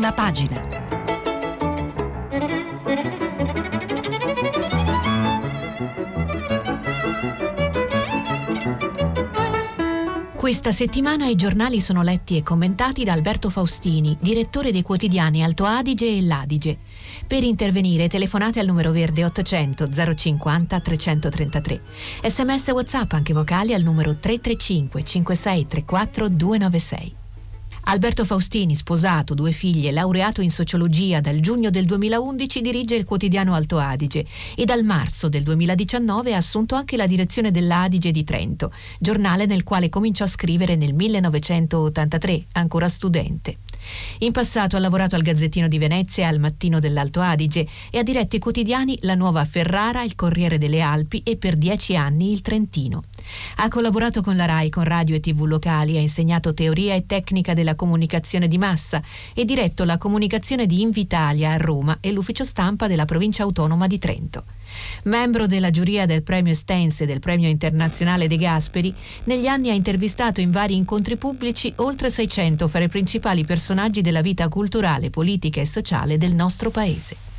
prima pagina. Questa settimana i giornali sono letti e commentati da Alberto Faustini, direttore dei quotidiani Alto Adige e L'Adige. Per intervenire telefonate al numero verde 800 050 333. Sms WhatsApp anche vocali al numero 335 5634 296. Alberto Faustini, sposato, due figlie, laureato in sociologia, dal giugno del 2011 dirige il quotidiano Alto Adige e dal marzo del 2019 ha assunto anche la direzione dell'Adige di Trento, giornale nel quale cominciò a scrivere nel 1983, ancora studente. In passato ha lavorato al Gazzettino di Venezia al Mattino dell'Alto Adige e ha diretto i quotidiani La Nuova Ferrara, il Corriere delle Alpi e per dieci anni il Trentino. Ha collaborato con la RAI, con radio e tv locali, ha insegnato teoria e tecnica della comunicazione di massa e diretto la comunicazione di Invitalia a Roma e l'ufficio stampa della provincia autonoma di Trento. Membro della giuria del premio Stense e del premio internazionale De Gasperi, negli anni ha intervistato in vari incontri pubblici oltre 600 fra i principali personaggi della vita culturale, politica e sociale del nostro paese.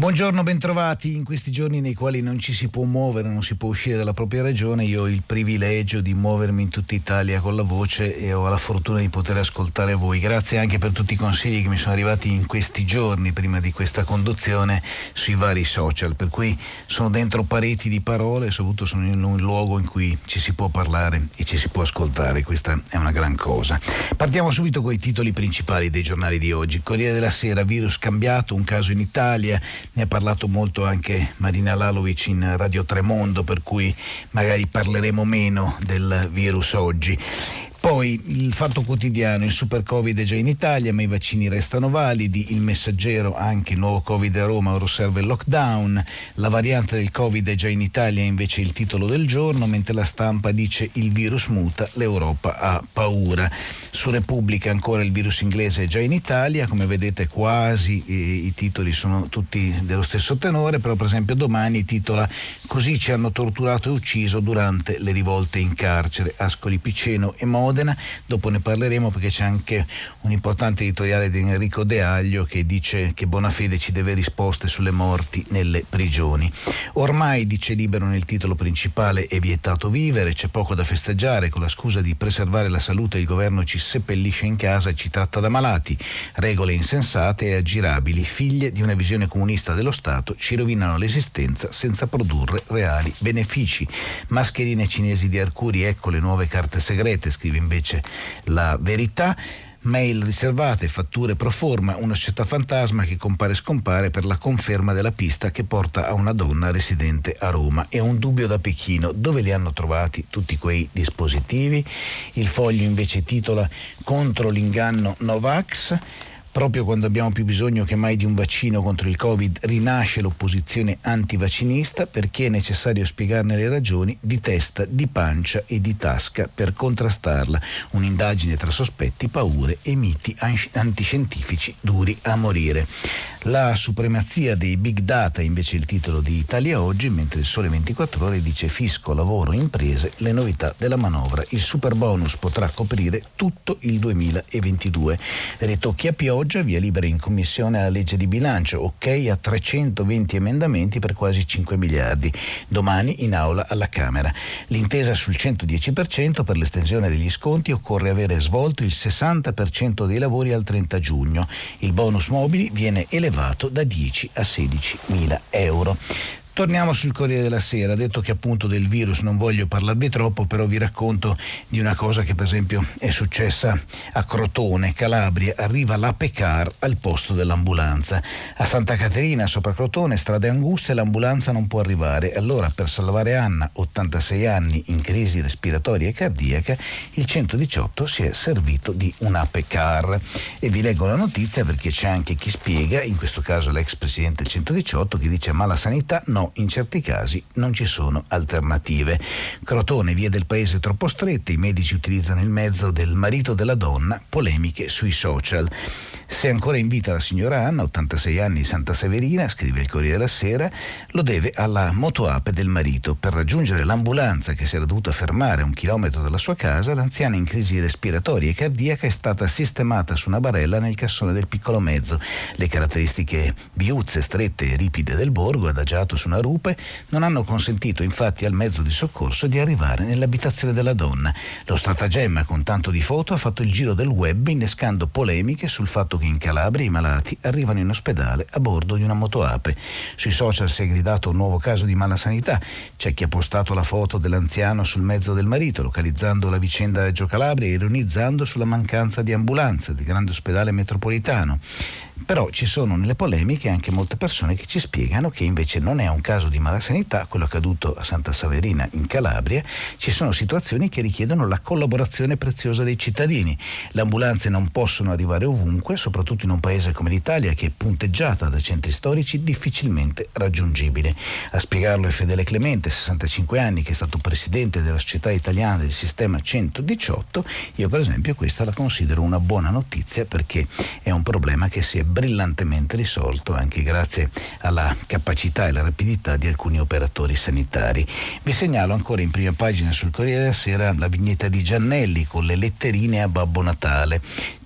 Buongiorno, bentrovati. In questi giorni nei quali non ci si può muovere, non si può uscire dalla propria regione, io ho il privilegio di muovermi in tutta Italia con la voce e ho la fortuna di poter ascoltare voi. Grazie anche per tutti i consigli che mi sono arrivati in questi giorni prima di questa conduzione sui vari social, per cui sono dentro pareti di parole, soprattutto sono in un luogo in cui ci si può parlare e ci si può ascoltare, questa è una gran cosa. Partiamo subito con i titoli principali dei giornali di oggi. Corriere della Sera, virus cambiato, un caso in Italia ne ha parlato molto anche Marina Lalovic in Radio Tremondo, per cui magari parleremo meno del virus oggi. Poi il fatto quotidiano, il super covid è già in Italia ma i vaccini restano validi, il messaggero anche nuovo covid a Roma, ora serve il lockdown, la variante del covid è già in Italia invece il titolo del giorno, mentre la stampa dice il virus muta, l'Europa ha paura. Su Repubblica ancora il virus inglese è già in Italia, come vedete quasi eh, i titoli sono tutti dello stesso tenore, però per esempio domani titola Così ci hanno torturato e ucciso durante le rivolte in carcere, Ascoli Piceno e Modi Modena, dopo ne parleremo perché c'è anche un importante editoriale di Enrico De Aglio che dice che Bonafede ci deve risposte sulle morti nelle prigioni. Ormai, dice Libero nel titolo principale, è vietato vivere, c'è poco da festeggiare, con la scusa di preservare la salute il governo ci seppellisce in casa e ci tratta da malati, regole insensate e aggirabili, figlie di una visione comunista dello Stato, ci rovinano l'esistenza senza produrre reali benefici. Mascherine cinesi di Arcuri, ecco le nuove carte segrete, scrive invece la verità mail riservate, fatture pro forma, una società fantasma che compare e scompare per la conferma della pista che porta a una donna residente a Roma. E un dubbio da Pechino, dove li hanno trovati tutti quei dispositivi? Il foglio invece titola Contro l'inganno Novax Proprio quando abbiamo più bisogno che mai di un vaccino contro il Covid rinasce l'opposizione antivaccinista perché è necessario spiegarne le ragioni di testa, di pancia e di tasca per contrastarla. Un'indagine tra sospetti, paure e miti antiscientifici duri a morire. La supremazia dei big data invece è il titolo di Italia Oggi, mentre il Sole 24 Ore dice fisco, lavoro, imprese, le novità della manovra. Il super bonus potrà coprire tutto il 2022. Ritocchi a pioggia, via libera in commissione alla legge di bilancio, ok a 320 emendamenti per quasi 5 miliardi. Domani in aula alla Camera. L'intesa sul 110% per l'estensione degli sconti occorre avere svolto il 60% dei lavori al 30 giugno. Il bonus mobili viene elevato da 10 a 16 mila euro. Torniamo sul Corriere della Sera, detto che appunto del virus non voglio parlarvi troppo, però vi racconto di una cosa che per esempio è successa a Crotone, Calabria, arriva l'Apecar al posto dell'ambulanza. A Santa Caterina, sopra Crotone, strade anguste, l'ambulanza non può arrivare. Allora per salvare Anna, 86 anni, in crisi respiratoria e cardiaca, il 118 si è servito di un Apecar. E vi leggo la notizia perché c'è anche chi spiega, in questo caso l'ex presidente del 118, che dice ma la sanità no, in certi casi non ci sono alternative. Crotone, via del paese troppo strette, i medici utilizzano il mezzo del marito della donna, polemiche sui social. Se ancora in vita la signora Anna, 86 anni Santa Severina, scrive il Corriere della Sera, lo deve alla motoape del marito. Per raggiungere l'ambulanza che si era dovuta fermare a un chilometro dalla sua casa, l'anziana in crisi respiratoria e cardiaca è stata sistemata su una barella nel cassone del piccolo mezzo. Le caratteristiche viuzze, strette e ripide del borgo, adagiato su una rupe, non hanno consentito infatti al mezzo di soccorso di arrivare nell'abitazione della donna. Lo stratagemma con tanto di foto ha fatto il giro del web innescando polemiche sul fatto che in Calabria i malati arrivano in ospedale a bordo di una motoape. Sui social si è gridato un nuovo caso di malasanità. C'è chi ha postato la foto dell'anziano sul mezzo del marito, localizzando la vicenda a Reggio Calabria e ironizzando sulla mancanza di ambulanze del grande ospedale metropolitano. Però ci sono nelle polemiche anche molte persone che ci spiegano che invece non è un caso di malasanità quello accaduto a Santa Saverina in Calabria, ci sono situazioni che richiedono la collaborazione preziosa dei cittadini. Le ambulanze non possono arrivare ovunque, soprattutto in un paese come l'Italia che è punteggiata da centri storici difficilmente raggiungibili. A spiegarlo è Fedele Clemente, 65 anni, che è stato presidente della Società Italiana del Sistema 118. Io per esempio questa la considero una buona notizia perché è un problema che si è brillantemente risolto anche grazie alla capacità e alla rapidità di alcuni operatori sanitari. Vi segnalo ancora in prima pagina sul Corriere della Sera la vignetta di Giannelli con le letterine a Babbo Natale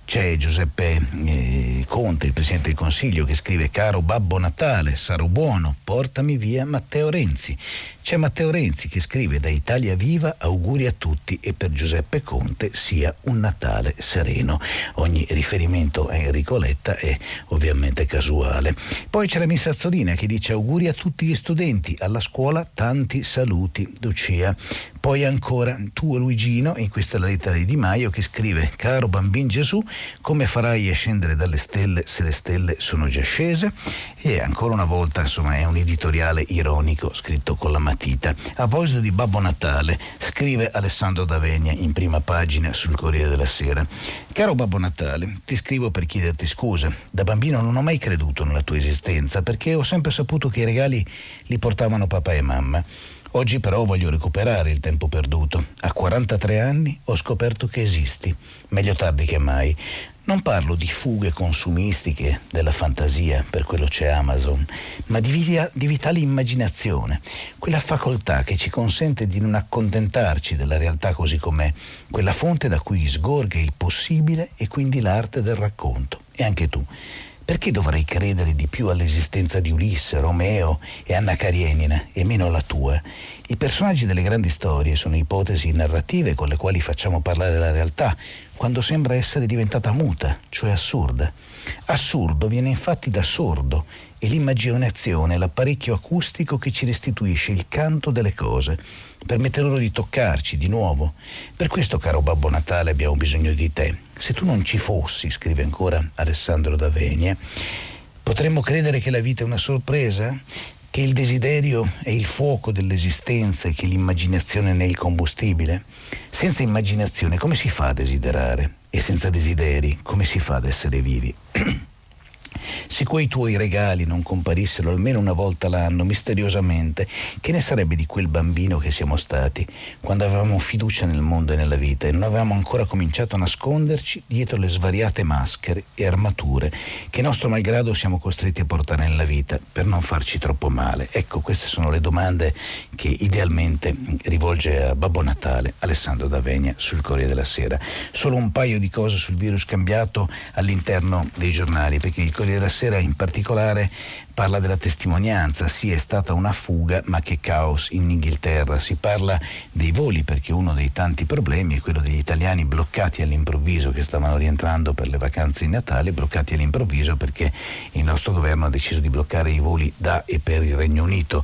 c'è Giuseppe eh, Conte, il Presidente del Consiglio, che scrive Caro Babbo Natale, sarò buono, portami via Matteo Renzi. C'è Matteo Renzi che scrive da Italia Viva auguri a tutti e per Giuseppe Conte sia un Natale sereno. Ogni riferimento a Enrico Letta è ovviamente casuale. Poi c'è la Miss Azzolina che dice auguri a tutti gli studenti, alla scuola tanti saluti, Lucia. Poi ancora tu Luigino, e questa è la lettera di Di Maio che scrive Caro bambin Gesù, come farai a scendere dalle stelle se le stelle sono già scese? E ancora una volta, insomma, è un editoriale ironico scritto con la matita. A proposito di Babbo Natale, scrive Alessandro D'Avegna in prima pagina sul Corriere della Sera. Caro Babbo Natale, ti scrivo per chiederti scusa. Da bambino non ho mai creduto nella tua esistenza perché ho sempre saputo che i regali li portavano papà e mamma. Oggi però voglio recuperare il tempo perduto. A 43 anni ho scoperto che esisti, meglio tardi che mai. Non parlo di fughe consumistiche della fantasia, per quello c'è Amazon, ma di, vita, di, vitale immaginazione, quella facoltà che ci consente di non accontentarci della realtà così com'è, quella fonte da cui sgorga il possibile e quindi l'arte del racconto. E anche tu. Perché dovrei credere di più all'esistenza di Ulisse, Romeo e Anna Karenina e meno alla tua? I personaggi delle grandi storie sono ipotesi narrative con le quali facciamo parlare la realtà, quando sembra essere diventata muta, cioè assurda. Assurdo viene infatti da sordo e l'immaginazione è l'apparecchio acustico che ci restituisce il canto delle cose, permette loro di toccarci di nuovo. Per questo, caro Babbo Natale, abbiamo bisogno di te. Se tu non ci fossi, scrive ancora Alessandro D'Avenia, potremmo credere che la vita è una sorpresa? Che il desiderio è il fuoco dell'esistenza e che l'immaginazione ne è il combustibile? Senza immaginazione come si fa a desiderare? E senza desideri come si fa ad essere vivi? Se quei tuoi regali non comparissero almeno una volta l'anno, misteriosamente, che ne sarebbe di quel bambino che siamo stati, quando avevamo fiducia nel mondo e nella vita e non avevamo ancora cominciato a nasconderci dietro le svariate maschere e armature che nostro malgrado siamo costretti a portare nella vita per non farci troppo male? Ecco, queste sono le domande che idealmente rivolge a Babbo Natale Alessandro D'Avegna sul Corriere della Sera. Solo un paio di cose sul virus cambiato all'interno dei giornali, perché il Corriere della Sera in particolare parla della testimonianza, sì è stata una fuga, ma che caos in Inghilterra. Si parla dei voli perché uno dei tanti problemi è quello degli italiani bloccati all'improvviso che stavano rientrando per le vacanze di Natale, bloccati all'improvviso perché il nostro governo ha deciso di bloccare i voli da e per il Regno Unito.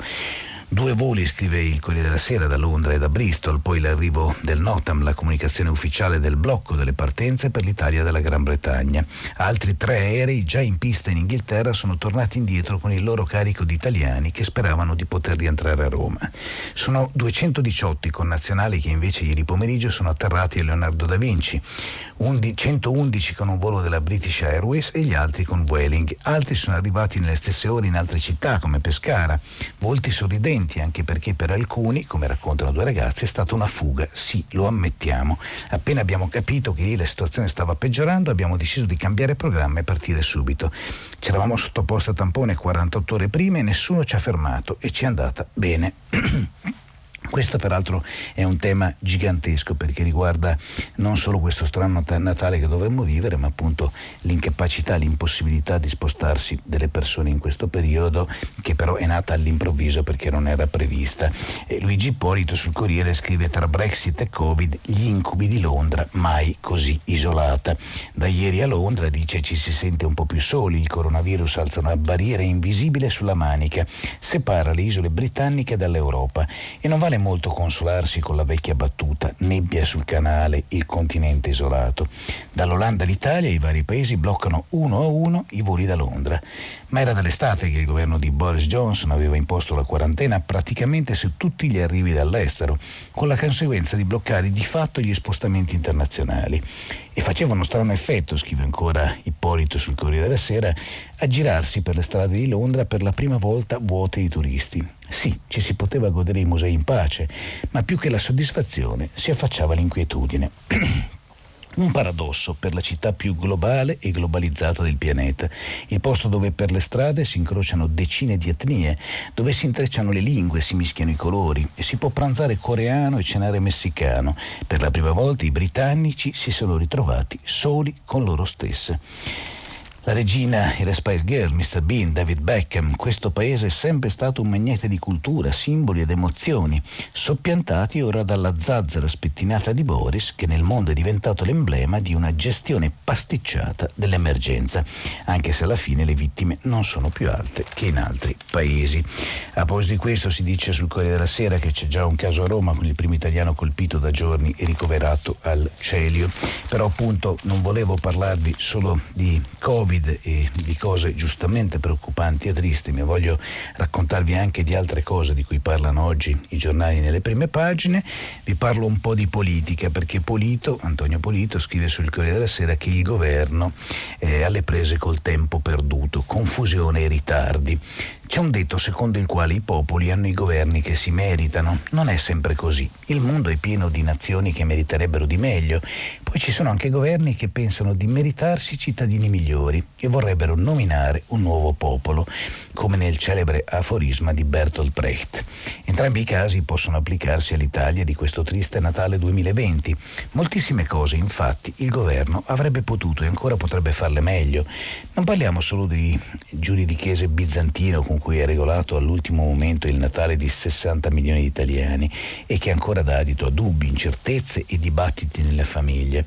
Due voli, scrive il Corriere della Sera, da Londra e da Bristol, poi l'arrivo del NOTAM, la comunicazione ufficiale del blocco delle partenze per l'Italia dalla Gran Bretagna. Altri tre aerei già in pista in Inghilterra sono tornati indietro con il loro carico di italiani che speravano di poter rientrare a Roma. Sono 218 i connazionali che invece ieri pomeriggio sono atterrati a Leonardo da Vinci, 111 con un volo della British Airways e gli altri con Vueling. Altri sono arrivati nelle stesse ore in altre città come Pescara, volti sorridenti attenti anche perché per alcuni, come raccontano due ragazzi, è stata una fuga, sì, lo ammettiamo. Appena abbiamo capito che lì la situazione stava peggiorando abbiamo deciso di cambiare programma e partire subito. Ci eravamo sottoposti a tampone 48 ore prima e nessuno ci ha fermato e ci è andata bene. Questo peraltro è un tema gigantesco perché riguarda non solo questo strano Natale che dovremmo vivere, ma appunto l'incapacità, l'impossibilità di spostarsi delle persone in questo periodo che però è nata all'improvviso perché non era prevista. E Luigi Ippolito sul Corriere scrive tra Brexit e Covid gli incubi di Londra mai così isolata. Da ieri a Londra dice ci si sente un po' più soli, il coronavirus alza una barriera invisibile sulla manica, separa le isole britanniche dall'Europa e non vale molto consolarsi con la vecchia battuta, nebbia sul canale, il continente isolato. Dall'Olanda all'Italia i vari paesi bloccano uno a uno i voli da Londra. Ma era dall'estate che il governo di Boris Johnson aveva imposto la quarantena praticamente su tutti gli arrivi dall'estero, con la conseguenza di bloccare di fatto gli spostamenti internazionali. E faceva uno strano effetto, scrive ancora Ippolito sul Corriere della Sera, a girarsi per le strade di Londra per la prima volta vuote di turisti. Sì, ci si poteva godere i musei in pace, ma più che la soddisfazione si affacciava l'inquietudine. Un paradosso per la città più globale e globalizzata del pianeta, il posto dove per le strade si incrociano decine di etnie, dove si intrecciano le lingue, si mischiano i colori e si può pranzare coreano e cenare messicano. Per la prima volta i britannici si sono ritrovati soli con loro stesse. La regina e le Girl, Mr. Bean, David Beckham, questo paese è sempre stato un magnete di cultura, simboli ed emozioni, soppiantati ora dalla zazzera spettinata di Boris che nel mondo è diventato l'emblema di una gestione pasticciata dell'emergenza, anche se alla fine le vittime non sono più alte che in altri paesi. A proposito di questo si dice sul Corriere della Sera che c'è già un caso a Roma con il primo italiano colpito da giorni e ricoverato al Celio, però appunto non volevo parlarvi solo di Covid, Covid e di cose giustamente preoccupanti e tristi, ma voglio raccontarvi anche di altre cose di cui parlano oggi i giornali nelle prime pagine. Vi parlo un po' di politica perché Polito, Antonio Polito scrive sul Corriere della Sera che il governo è alle prese col tempo perduto, confusione e ritardi. C'è un detto secondo il quale i popoli hanno i governi che si meritano. Non è sempre così. Il mondo è pieno di nazioni che meriterebbero di meglio. Poi ci sono anche governi che pensano di meritarsi cittadini migliori e vorrebbero nominare un nuovo popolo, come nel celebre aforisma di Bertolt Brecht. Entrambi i casi possono applicarsi all'Italia di questo triste Natale 2020. Moltissime cose, infatti, il governo avrebbe potuto e ancora potrebbe farle meglio. Non parliamo solo di giuri di chiese bizantino con cui è regolato all'ultimo momento il Natale di 60 milioni di italiani e che ancora dà adito a dubbi, incertezze e dibattiti nelle famiglie.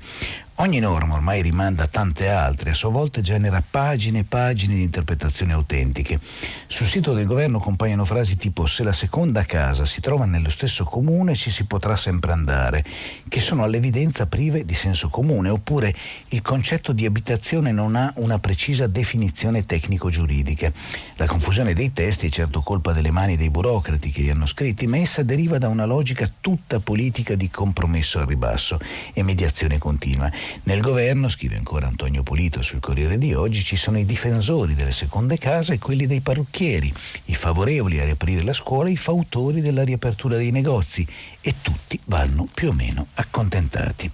Ogni norma ormai rimanda a tante altre, a sua volta genera pagine e pagine di interpretazioni autentiche. Sul sito del governo compaiono frasi tipo se la seconda casa si trova nello stesso comune ci si potrà sempre andare, che sono all'evidenza prive di senso comune, oppure il concetto di abitazione non ha una precisa definizione tecnico-giuridica. La confusione dei testi è certo colpa delle mani dei burocrati che li hanno scritti, ma essa deriva da una logica tutta politica di compromesso al ribasso e mediazione continua. Nel governo, scrive ancora Antonio Polito sul Corriere di oggi, ci sono i difensori delle seconde case e quelli dei parrucchieri, i favorevoli a riaprire la scuola e i fautori della riapertura dei negozi e tutti vanno più o meno accontentati.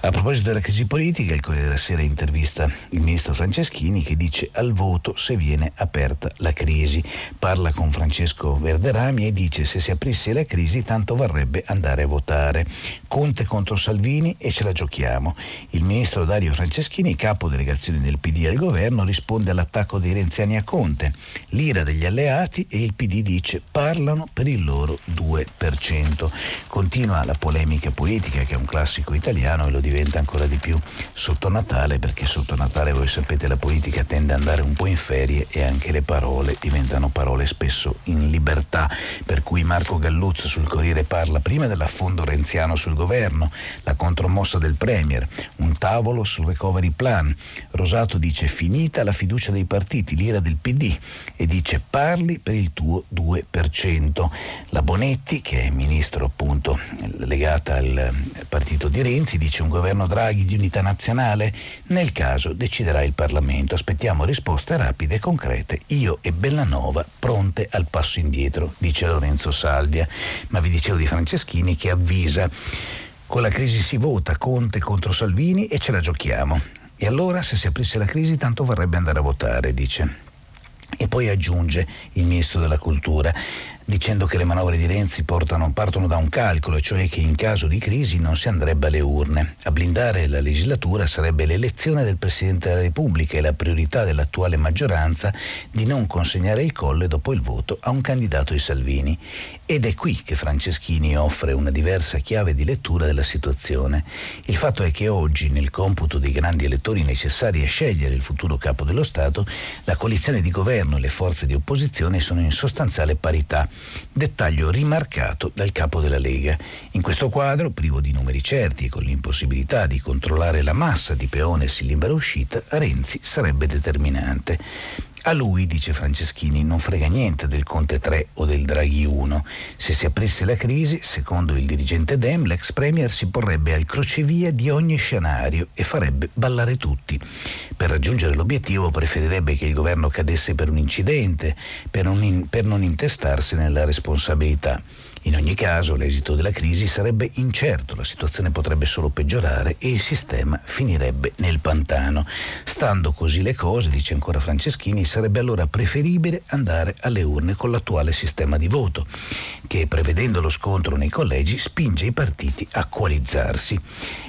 A proposito della crisi politica, il Corriere della Sera intervista il ministro Franceschini che dice al voto se viene aperta la crisi. Parla con Francesco Verderami e dice se si aprisse la crisi tanto varrebbe andare a votare. Conte contro Salvini e ce la giochiamo. Il ministro Dario Franceschini, capo delegazione del PD al governo, risponde all'attacco dei renziani a Conte. L'ira degli alleati e il PD dice parlano per il loro 2%. Continua la polemica politica che è un classico italiano e lo diventa ancora di più sotto Natale perché sotto Natale voi sapete la politica tende ad andare un po' in ferie e anche le parole diventano parole spesso in libertà per cui Marco Galluzzo sul Corriere parla prima dell'affondo renziano sul governo, la contromossa del Premier, un tavolo sul recovery plan. Rosato dice finita la fiducia dei partiti, l'ira del PD e dice parli per il tuo 2%. La Bonetti che è ministro appunto legata al partito di Renzi dice un Draghi di unità nazionale? Nel caso deciderà il Parlamento. Aspettiamo risposte rapide e concrete. Io e Bellanova pronte al passo indietro, dice Lorenzo Salvia. Ma vi dicevo di Franceschini che avvisa. Con la crisi si vota Conte contro Salvini e ce la giochiamo. E allora, se si aprisse la crisi, tanto vorrebbe andare a votare, dice. E poi aggiunge il ministro della cultura, dicendo che le manovre di Renzi portano, partono da un calcolo, cioè che in caso di crisi non si andrebbe alle urne. A blindare la legislatura sarebbe l'elezione del Presidente della Repubblica e la priorità dell'attuale maggioranza di non consegnare il colle dopo il voto a un candidato di Salvini. Ed è qui che Franceschini offre una diversa chiave di lettura della situazione. Il fatto è che oggi, nel computo dei grandi elettori necessari a scegliere il futuro capo dello Stato, la coalizione di governo e le forze di opposizione sono in sostanziale parità dettaglio rimarcato dal capo della Lega. In questo quadro, privo di numeri certi e con l'impossibilità di controllare la massa di peones in libera uscita, Renzi sarebbe determinante. A lui, dice Franceschini, non frega niente del Conte 3 o del Draghi 1. Se si aprisse la crisi, secondo il dirigente Dem, l'ex premier si porrebbe al crocevia di ogni scenario e farebbe ballare tutti. Per raggiungere l'obiettivo preferirebbe che il governo cadesse per un incidente, per non, in, per non intestarsi nella responsabilità. In ogni caso l'esito della crisi sarebbe incerto, la situazione potrebbe solo peggiorare e il sistema finirebbe nel pantano. Stando così le cose, dice ancora Franceschini, sarebbe allora preferibile andare alle urne con l'attuale sistema di voto, che prevedendo lo scontro nei collegi spinge i partiti a coalizzarsi.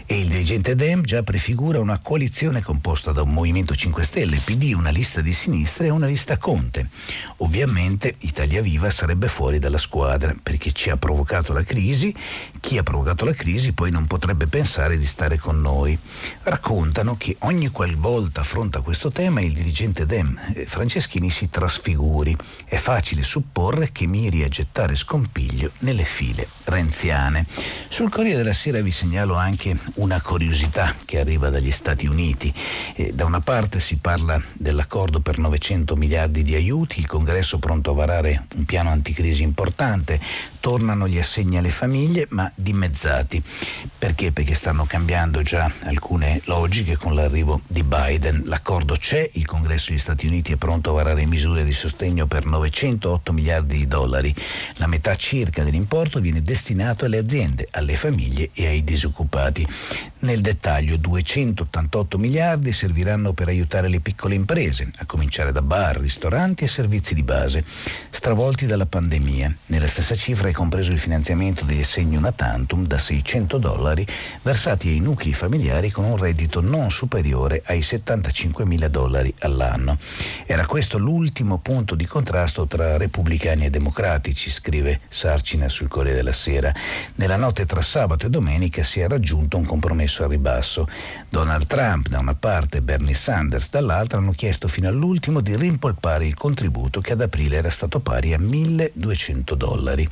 E il dirigente Dem già prefigura una coalizione composta da un Movimento 5 Stelle, PD, una lista di sinistra e una lista Conte. Ovviamente Italia Viva sarebbe fuori dalla squadra perché ci ha provocato la crisi, chi ha provocato la crisi poi non potrebbe pensare di stare con noi. Raccontano che ogni qualvolta affronta questo tema il dirigente Dem eh, Franceschini si trasfiguri. È facile supporre che miri a gettare scompiglio nelle file renziane. Sul Corriere della Sera vi segnalo anche una curiosità che arriva dagli Stati Uniti. Eh, da una parte si parla dell'accordo per 900 miliardi di aiuti, il Congresso pronto a varare un piano anticrisi importante, tornano gli assegni alle famiglie ma dimezzati. Perché? Perché stanno cambiando già alcune logiche con l'arrivo di Biden. L'accordo c'è, il Congresso degli Stati Uniti è pronto a varare misure di sostegno per 908 miliardi di dollari. La metà circa dell'importo viene destinato alle aziende, alle famiglie e ai disoccupati. Nel dettaglio 288 miliardi serviranno per aiutare le piccole imprese, a cominciare da bar, ristoranti e servizi di base, stravolti dalla pandemia. Nella stessa cifra è compreso il finanziamento degli assegni una tantum da 600 dollari versati ai nuclei familiari con un reddito non superiore ai 75 mila dollari all'anno. Era questo l'ultimo punto di contrasto tra repubblicani e democratici, scrive Sarcina sul Corriere della Sera. Nella notte tra sabato e domenica si è raggiunto un compromesso messo al ribasso. Donald Trump da una parte e Bernie Sanders dall'altra hanno chiesto fino all'ultimo di rimpolpare il contributo che ad aprile era stato pari a 1.200 dollari.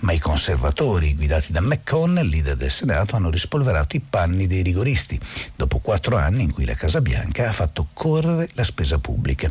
Ma i conservatori, guidati da McConnell, leader del Senato, hanno rispolverato i panni dei rigoristi, dopo quattro anni in cui la Casa Bianca ha fatto correre la spesa pubblica.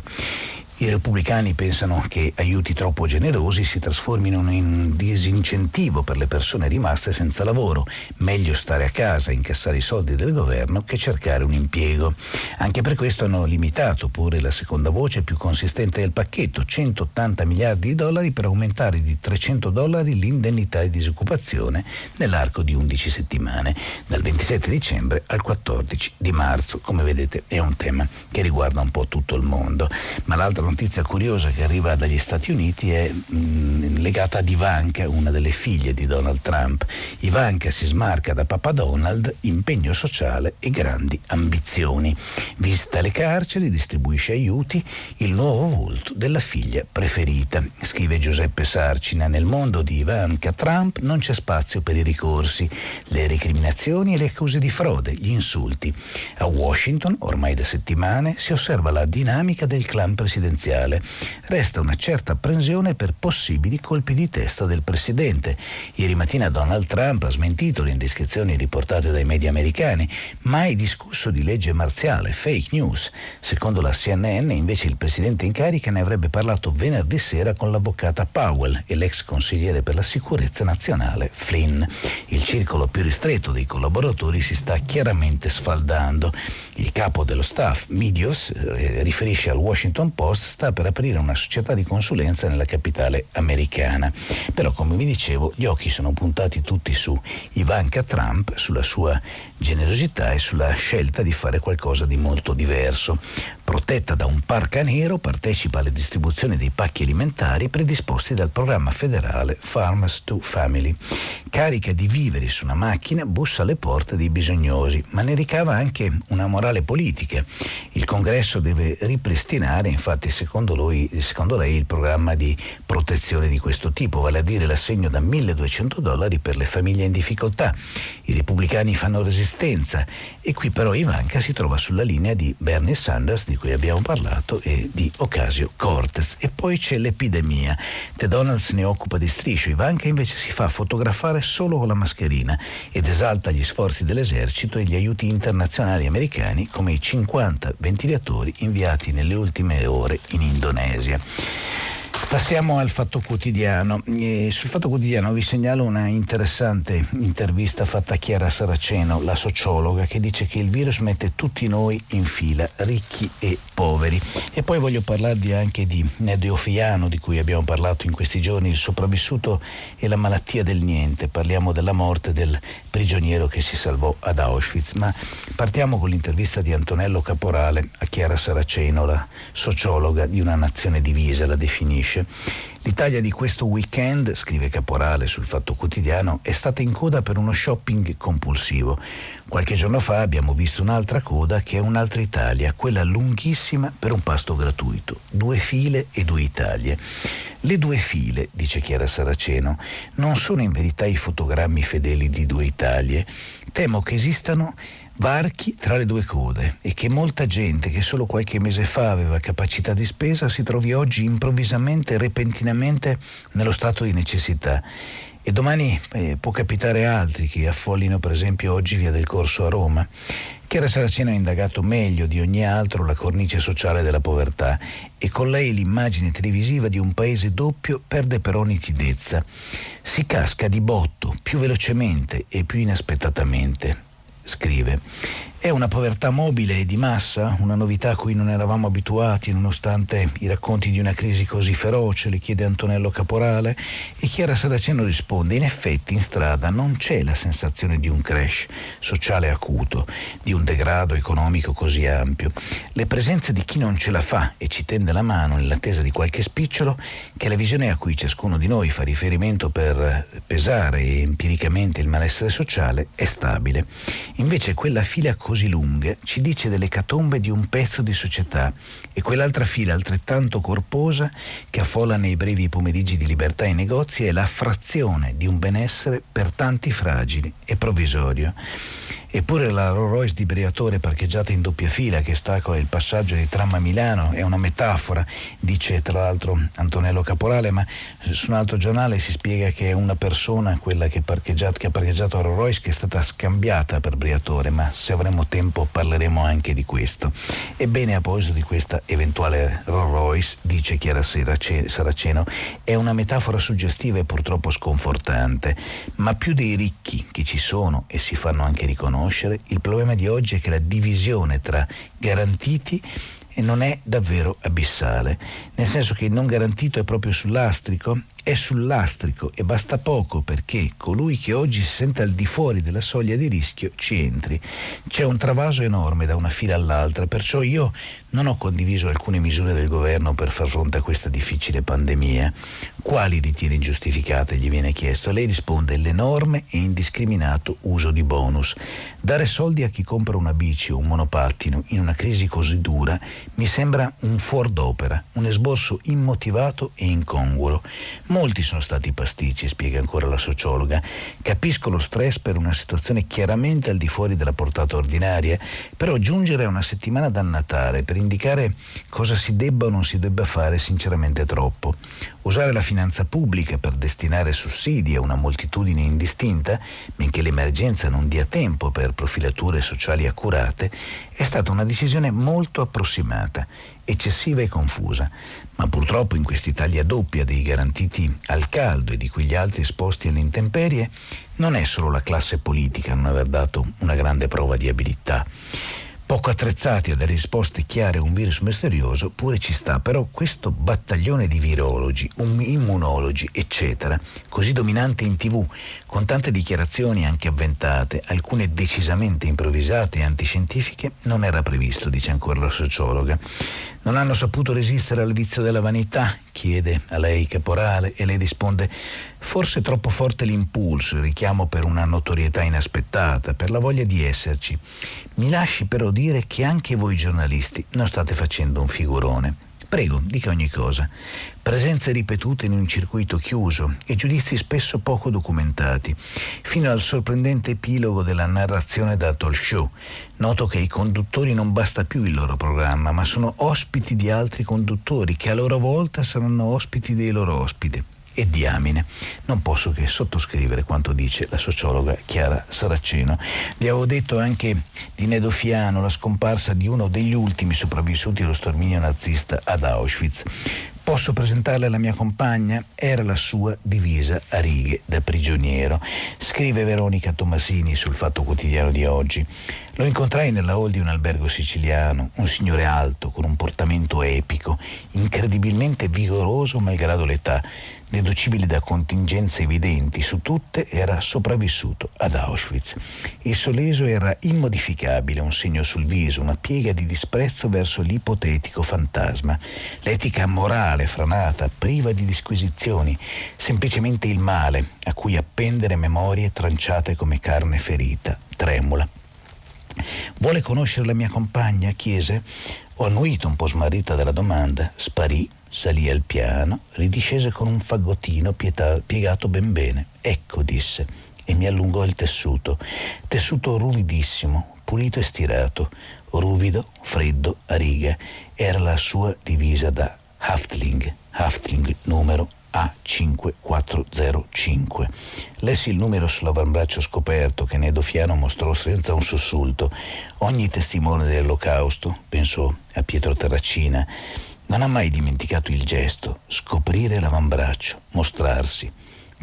I repubblicani pensano che aiuti troppo generosi si trasformino in disincentivo per le persone rimaste senza lavoro. Meglio stare a casa e incassare i soldi del governo che cercare un impiego. Anche per questo hanno limitato pure la seconda voce più consistente del pacchetto, 180 miliardi di dollari per aumentare di 300 dollari l'indennità di disoccupazione nell'arco di 11 settimane, dal 27 dicembre al 14 di marzo. Come vedete è un tema che riguarda un po' tutto il mondo. Ma l'altra notizia curiosa che arriva dagli Stati Uniti è mh, mm, legata ad Ivanka, una delle figlie di Donald Trump. Ivanka si smarca da Papa Donald, impegno sociale e grandi ambizioni. Visita le carceri, distribuisce aiuti, il nuovo volto della figlia preferita. Scrive Giuseppe Sarcina, nel mondo di Ivanka Trump non c'è spazio per i ricorsi, le recriminazioni e le accuse di frode, gli insulti. A Washington, ormai da settimane, si osserva la dinamica del clan presidenziale presidenziale. Resta una certa apprensione per possibili colpi di testa del presidente. Ieri mattina Donald Trump ha smentito le indiscrezioni riportate dai media americani, mai discusso di legge marziale, fake news. Secondo la CNN, invece, il presidente in carica ne avrebbe parlato venerdì sera con l'avvocata Powell e l'ex consigliere per la sicurezza nazionale Flynn. Il circolo più ristretto dei collaboratori si sta chiaramente sfaldando. Il capo dello staff, Medios, eh, riferisce al Washington Post, sta per aprire una società di consulenza nella capitale americana. Però, come vi dicevo, gli occhi sono puntati tutti su Ivanka Trump, sulla sua generosità e sulla scelta di fare qualcosa di molto diverso. Protetta da un parca nero, partecipa alle distribuzioni dei pacchi alimentari predisposti dal programma federale Farmers to Family. Carica di viveri su una macchina, bussa alle porte dei bisognosi, ma ne ricava anche una morale politica. Il congresso deve ripristinare, infatti, secondo, lui, secondo lei, il programma di protezione di questo tipo, vale a dire l'assegno da 1200 dollari per le famiglie in difficoltà. I repubblicani fanno resistenza e qui però Ivanka si trova sulla linea di Bernie Sanders, di cui abbiamo parlato, e di Ocasio Cortez. E poi c'è l'epidemia. The Donalds ne occupa di striscio, Ivanka invece si fa fotografare solo con la mascherina ed esalta gli sforzi dell'esercito e gli aiuti internazionali americani come i 50 ventilatori inviati nelle ultime ore in Indonesia. Passiamo al Fatto Quotidiano. E sul Fatto Quotidiano vi segnalo una interessante intervista fatta a Chiara Saraceno, la sociologa, che dice che il virus mette tutti noi in fila, ricchi e poveri. E poi voglio parlarvi anche di Nedio Fiano, di cui abbiamo parlato in questi giorni, il sopravvissuto e la malattia del niente. Parliamo della morte del prigioniero che si salvò ad Auschwitz. Ma partiamo con l'intervista di Antonello Caporale a Chiara Saraceno, la sociologa di una nazione divisa, la definisce dice L'Italia di questo weekend, scrive Caporale sul Fatto Quotidiano, è stata in coda per uno shopping compulsivo. Qualche giorno fa abbiamo visto un'altra coda che è un'altra Italia, quella lunghissima per un pasto gratuito. Due file e due Italie. Le due file, dice Chiara Saraceno, non sono in verità i fotogrammi fedeli di due Italie. Temo che esistano varchi tra le due code e che molta gente che solo qualche mese fa aveva capacità di spesa si trovi oggi improvvisamente e repentinamente nello stato di necessità. E domani eh, può capitare altri che affollino per esempio oggi via del Corso a Roma. Chiara Saraceno ha indagato meglio di ogni altro la cornice sociale della povertà e con lei l'immagine televisiva di un paese doppio perde però nitidezza. Si casca di botto più velocemente e più inaspettatamente scrive. È una povertà mobile e di massa, una novità a cui non eravamo abituati nonostante i racconti di una crisi così feroce, le chiede Antonello Caporale e Chiara Saraceno risponde, in effetti in strada non c'è la sensazione di un crash sociale acuto, di un degrado economico così ampio. Le presenze di chi non ce la fa e ci tende la mano nell'attesa di qualche spicciolo, che è la visione a cui ciascuno di noi fa riferimento per pesare empiricamente il malessere sociale, è stabile. Invece quella fila così lunghe ci dice delle catombe di un pezzo di società e quell'altra fila altrettanto corposa che affolla nei brevi pomeriggi di libertà ai negozi è la frazione di un benessere per tanti fragili e provvisorio. Eppure la Rolls Royce di Briatore parcheggiata in doppia fila che ostacola il passaggio di tram a Milano è una metafora, dice tra l'altro Antonello Caporale, ma su un altro giornale si spiega che è una persona, quella che, che ha parcheggiato a Rolls Royce, che è stata scambiata per Briatore, ma se avremo tempo parleremo anche di questo. Ebbene, a proposito di questa eventuale Rolls Royce, dice Chiara Saraceno, è una metafora suggestiva e purtroppo sconfortante, ma più dei ricchi che ci sono e si fanno anche riconoscere, il problema di oggi è che la divisione tra garantiti non è davvero abissale, nel senso che il non garantito è proprio sull'astrico è sul lastrico e basta poco perché colui che oggi si sente al di fuori della soglia di rischio ci entri. C'è un travaso enorme da una fila all'altra, perciò io non ho condiviso alcune misure del governo per far fronte a questa difficile pandemia. Quali ritiene giustificate? gli viene chiesto. Lei risponde l'enorme e indiscriminato uso di bonus. Dare soldi a chi compra una bici o un monopattino in una crisi così dura Mi sembra un fuor d'opera, un esborso immotivato e incongruo. Molti sono stati i pasticci, spiega ancora la sociologa. Capisco lo stress per una situazione chiaramente al di fuori della portata ordinaria, però giungere a una settimana dal Natale per indicare cosa si debba o non si debba fare è sinceramente troppo. Usare la finanza pubblica per destinare sussidi a una moltitudine indistinta, benché l'emergenza non dia tempo per profilature sociali accurate, è stata una decisione molto approssimata, eccessiva e confusa. Ma purtroppo in quest'Italia doppia dei garantiti al caldo e di quegli altri esposti alle intemperie, non è solo la classe politica a non aver dato una grande prova di abilità poco attrezzati a dare risposte chiare a un virus misterioso, pure ci sta, però questo battaglione di virologi, immunologi, eccetera, così dominante in tv, con tante dichiarazioni anche avventate, alcune decisamente improvvisate e antiscientifiche, non era previsto, dice ancora la sociologa. Non hanno saputo resistere al vizio della vanità, chiede a lei Caporale, e lei risponde Forse troppo forte l'impulso, il richiamo per una notorietà inaspettata, per la voglia di esserci. Mi lasci però dire che anche voi giornalisti non state facendo un figurone. Prego, dica ogni cosa. Presenze ripetute in un circuito chiuso e giudizi spesso poco documentati, fino al sorprendente epilogo della narrazione da talk show. Noto che ai conduttori non basta più il loro programma, ma sono ospiti di altri conduttori che a loro volta saranno ospiti dei loro ospiti e diamine. Non posso che sottoscrivere quanto dice la sociologa Chiara Saraceno. Vi avevo detto anche di Nedofiano, la scomparsa di uno degli ultimi sopravvissuti allo sterminio nazista ad Auschwitz. Posso presentarle la mia compagna? Era la sua divisa a righe da prigioniero. Scrive Veronica Tomasini sul Fatto Quotidiano di oggi. Lo incontrai nella hall di un albergo siciliano, un signore alto, con un portamento epico, incredibilmente vigoroso malgrado l'età deducibili da contingenze evidenti su tutte, era sopravvissuto ad Auschwitz. Il sorriso era immodificabile, un segno sul viso, una piega di disprezzo verso l'ipotetico fantasma. L'etica morale franata, priva di disquisizioni, semplicemente il male a cui appendere memorie tranciate come carne ferita, tremula. Vuole conoscere la mia compagna? chiese. Ho annuito un po' smarrita dalla domanda, sparì Salì al piano, ridiscese con un fagottino pieta- piegato ben bene. Ecco, disse, e mi allungò il tessuto. Tessuto ruvidissimo, pulito e stirato, ruvido, freddo, a righe. Era la sua divisa da Haftling, Haftling numero a5405. Lessi il numero sull'avambraccio scoperto che Nedofiano mostrò senza un sussulto. Ogni testimone dell'olocausto, pensò a Pietro Terracina, non ha mai dimenticato il gesto, scoprire l'avambraccio, mostrarsi.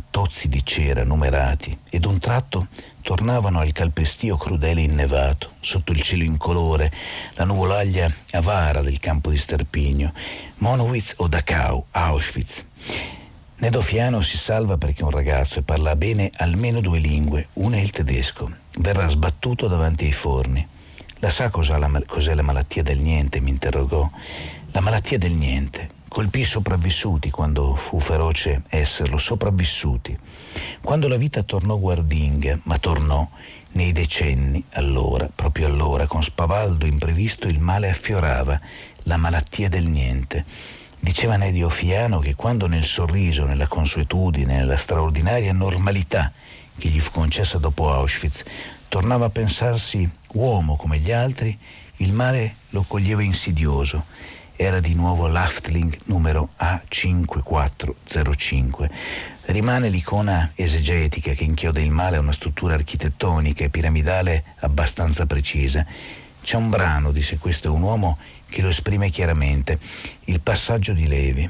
Tozzi di cera numerati ed un tratto tornavano al calpestio crudele innevato, sotto il cielo incolore, la nuvolaglia avara del campo di sterpigno, Monowitz o Dachau, Auschwitz. Nedofiano si salva perché è un ragazzo e parla bene almeno due lingue, una è il tedesco. Verrà sbattuto davanti ai forni. La sa cos'è la, cos'è la malattia del niente? mi interrogò. La malattia del niente colpì i sopravvissuti quando fu feroce esserlo, sopravvissuti. Quando la vita tornò guardinga, ma tornò nei decenni, allora, proprio allora, con spavaldo imprevisto il male affiorava, la malattia del niente. Diceva Nedio Fiano che quando nel sorriso, nella consuetudine, nella straordinaria normalità che gli fu concessa dopo Auschwitz, tornava a pensarsi uomo come gli altri, il male lo coglieva insidioso era di nuovo l'Aftling numero A5405. Rimane l'icona esegetica che inchioda il male a una struttura architettonica e piramidale abbastanza precisa. C'è un brano, disse questo è un uomo, che lo esprime chiaramente, il passaggio di Levi.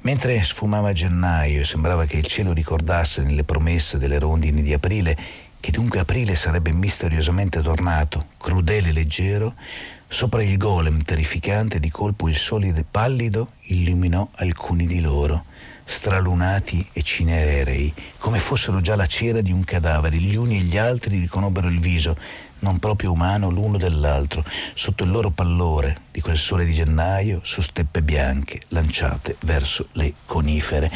Mentre sfumava gennaio e sembrava che il cielo ricordasse nelle promesse delle rondini di aprile che dunque aprile sarebbe misteriosamente tornato, crudele e leggero, Sopra il golem terrificante di colpo il sole pallido, illuminò alcuni di loro, stralunati e cinerei, come fossero già la cera di un cadavere. Gli uni e gli altri riconobbero il viso, non proprio umano l'uno dell'altro, sotto il loro pallore di quel sole di gennaio su steppe bianche lanciate verso le conifere.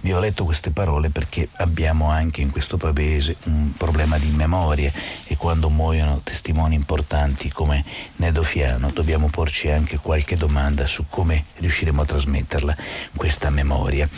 Vi ho letto queste parole perché abbiamo anche in questo paese un problema di memoria e quando muoiono testimoni importanti come Nedo Fiano dobbiamo porci anche qualche domanda su come riusciremo a trasmetterla questa memoria.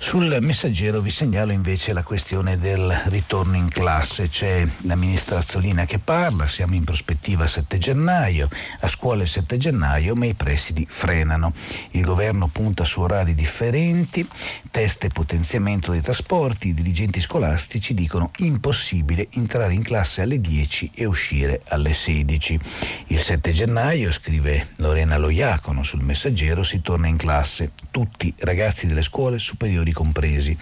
Sul messaggero vi segnalo invece la questione del ritorno in classe. C'è la ministra Azzolina che parla, siamo in prospettiva 7 gennaio, a scuola il 7 gennaio, ma i presidi frenano. Il governo punta su orari differenti, test e potenziamento dei trasporti, i dirigenti scolastici dicono impossibile entrare in classe alle 10 e uscire alle 16. Il 7 gennaio, scrive Lorena Loiacono sul messaggero, si torna in classe, tutti ragazzi delle scuole superiori superiori compresi.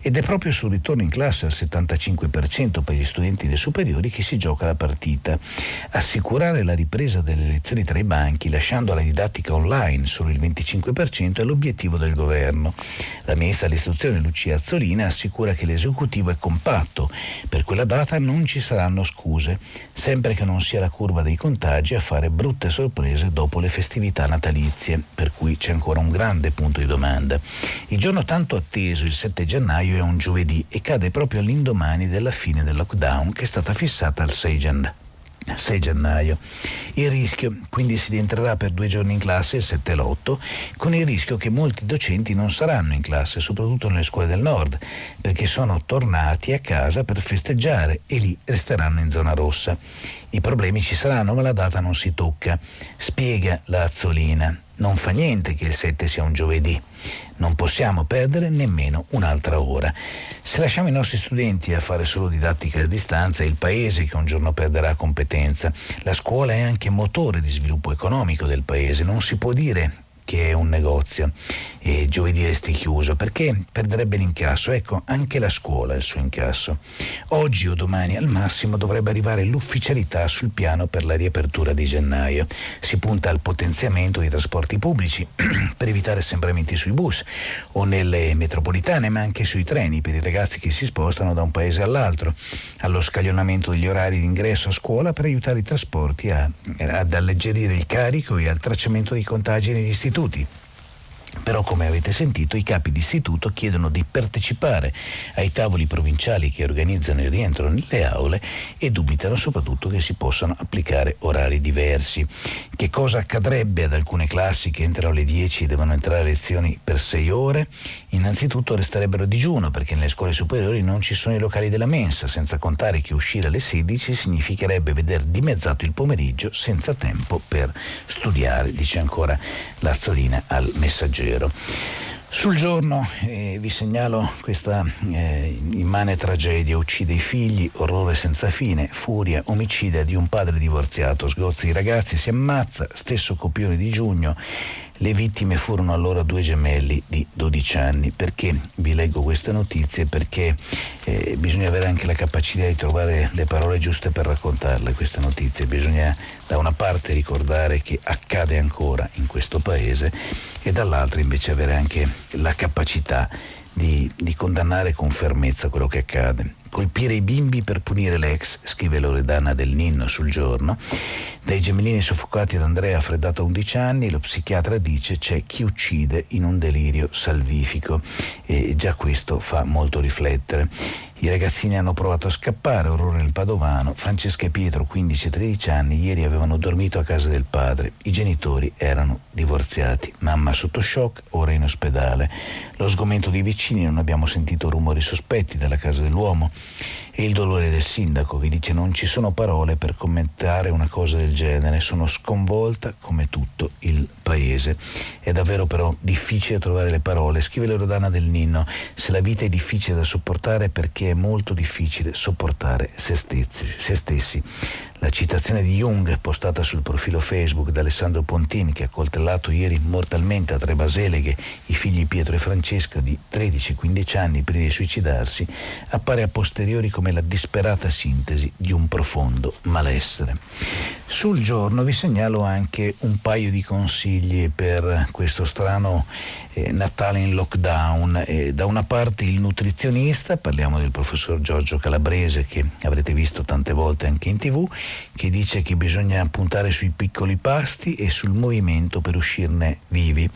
Ed è proprio sul ritorno in classe al 75% per gli studenti delle superiori che si gioca la partita. Assicurare la ripresa delle lezioni tra i banchi, lasciando la didattica online solo il 25%, è l'obiettivo del governo. La ministra dell'istruzione Lucia Azzolina assicura che l'esecutivo è compatto. Per quella data non ci saranno scuse, sempre che non sia la curva dei contagi a fare brutte sorprese dopo le festività natalizie, per cui c'è ancora un grande punto di domanda. Il giorno tanto atteso atteso il 7 gennaio è un giovedì e cade proprio all'indomani della fine del lockdown che è stata fissata al 6 gennaio. 6 gennaio. Il rischio, quindi si rientrerà per due giorni in classe il 7 e l'8, con il rischio che molti docenti non saranno in classe, soprattutto nelle scuole del nord, perché sono tornati a casa per festeggiare e lì resteranno in zona rossa. I problemi ci saranno, ma la data non si tocca. Spiega la Azzolina. Non fa niente che il 7 sia un giovedì. Non possiamo perdere nemmeno un'altra ora. Se lasciamo i nostri studenti a fare solo didattica a distanza, è il paese che un giorno perderà competenza. La scuola è anche motore di sviluppo economico del paese. Non si può dire che è un negozio e giovedì resti chiuso perché perderebbe l'incasso. Ecco, anche la scuola ha il suo incasso. Oggi o domani al massimo dovrebbe arrivare l'ufficialità sul piano per la riapertura di gennaio. Si punta al potenziamento dei trasporti pubblici per evitare assembramenti sui bus o nelle metropolitane, ma anche sui treni per i ragazzi che si spostano da un paese all'altro, allo scaglionamento degli orari di ingresso a scuola per aiutare i trasporti a, ad alleggerire il carico e al tracciamento dei contagi negli istituti istituti. Però, come avete sentito, i capi d'istituto chiedono di partecipare ai tavoli provinciali che organizzano il rientro nelle aule e dubitano soprattutto che si possano applicare orari diversi. Che cosa accadrebbe ad alcune classi che entrano alle 10 e devono entrare a lezioni per 6 ore? Innanzitutto resterebbero a digiuno perché nelle scuole superiori non ci sono i locali della mensa, senza contare che uscire alle 16 significherebbe veder dimezzato il pomeriggio senza tempo per studiare, dice ancora Lazzolina al messaggero leggero. Sul giorno eh, vi segnalo questa eh, immane tragedia, uccide i figli, orrore senza fine, furia, omicida di un padre divorziato, sgozza i ragazzi, si ammazza, stesso copione di giugno, le vittime furono allora due gemelli di 12 anni. Perché vi leggo queste notizie? Perché eh, bisogna avere anche la capacità di trovare le parole giuste per raccontarle queste notizie. Bisogna da una parte ricordare che accade ancora in questo paese e dall'altra invece avere anche la capacità di, di, condannare con fermezza quello che accade. Colpire i bimbi per punire l'ex, scrive Loredana del Ninno sul giorno. Dai gemellini soffocati ad Andrea freddato a 11 anni, lo psichiatra dice c'è chi uccide in un delirio salvifico e già questo fa molto riflettere. I ragazzini hanno provato a scappare, orrore nel Padovano. Francesca e Pietro, 15 e 13 anni, ieri avevano dormito a casa del padre. I genitori erano divorziati. Mamma sotto shock, ora in ospedale. Lo sgomento dei vicini, non abbiamo sentito rumori sospetti dalla casa dell'uomo. E il dolore del sindaco che dice non ci sono parole per commentare una cosa del genere, sono sconvolta come tutto il paese. È davvero però difficile trovare le parole. Scrive l'Erodana del Ninno, se la vita è difficile da sopportare perché è molto difficile sopportare se stessi. Se stessi. La citazione di Jung postata sul profilo Facebook da Alessandro Pontin che ha coltellato ieri mortalmente a tre baseleghe i figli Pietro e Francesco di 13-15 anni prima di suicidarsi appare a posteriori come la disperata sintesi di un profondo malessere. Sul giorno vi segnalo anche un paio di consigli per questo strano eh, Natale in lockdown. Eh, da una parte il nutrizionista, parliamo del professor Giorgio Calabrese che avrete visto tante volte anche in tv, che dice che bisogna puntare sui piccoli pasti e sul movimento per uscirne vivi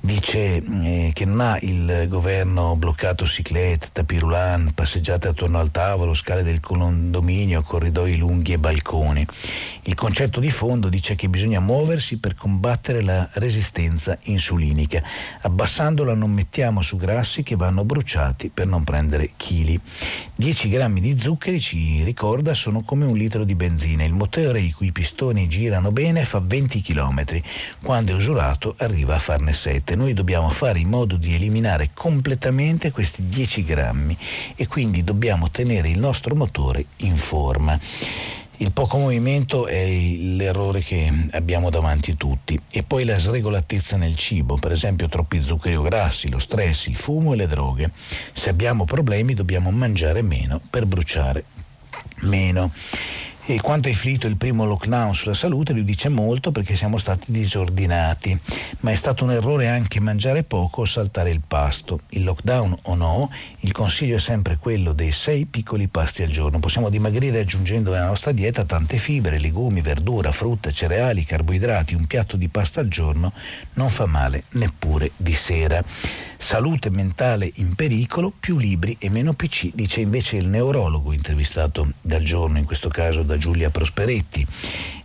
dice eh, che non ha il governo bloccato ciclette, tapirulan, passeggiate attorno al tavolo, scale del condominio, corridoi lunghi e balconi. Il concetto di fondo dice che bisogna muoversi per combattere la resistenza insulinica. Abbassandola non mettiamo su grassi che vanno bruciati per non prendere chili. 10 grammi di zuccheri, ci ricorda, sono come un litro di benzina. Il motore i cui pistoni girano bene fa 20 km. Quando è usurato arriva a farne 7 niente, noi dobbiamo fare in modo di eliminare completamente questi 10 grammi e quindi dobbiamo tenere il nostro motore in forma. Il poco movimento è l'errore che abbiamo davanti tutti e poi la sregolatezza nel cibo, per esempio troppi zuccheri o grassi, lo stress, il fumo e le droghe. Se abbiamo problemi dobbiamo mangiare meno per bruciare meno. E quanto è finito il primo lockdown sulla salute, lui dice molto perché siamo stati disordinati, ma è stato un errore anche mangiare poco o saltare il pasto. Il lockdown o no, il consiglio è sempre quello dei sei piccoli pasti al giorno. Possiamo dimagrire aggiungendo alla nostra dieta tante fibre, legumi, verdura, frutta, cereali, carboidrati. Un piatto di pasta al giorno non fa male neppure di sera. Salute mentale in pericolo, più libri e meno PC, dice invece il neurologo intervistato dal giorno, in questo caso da Giulia Prosperetti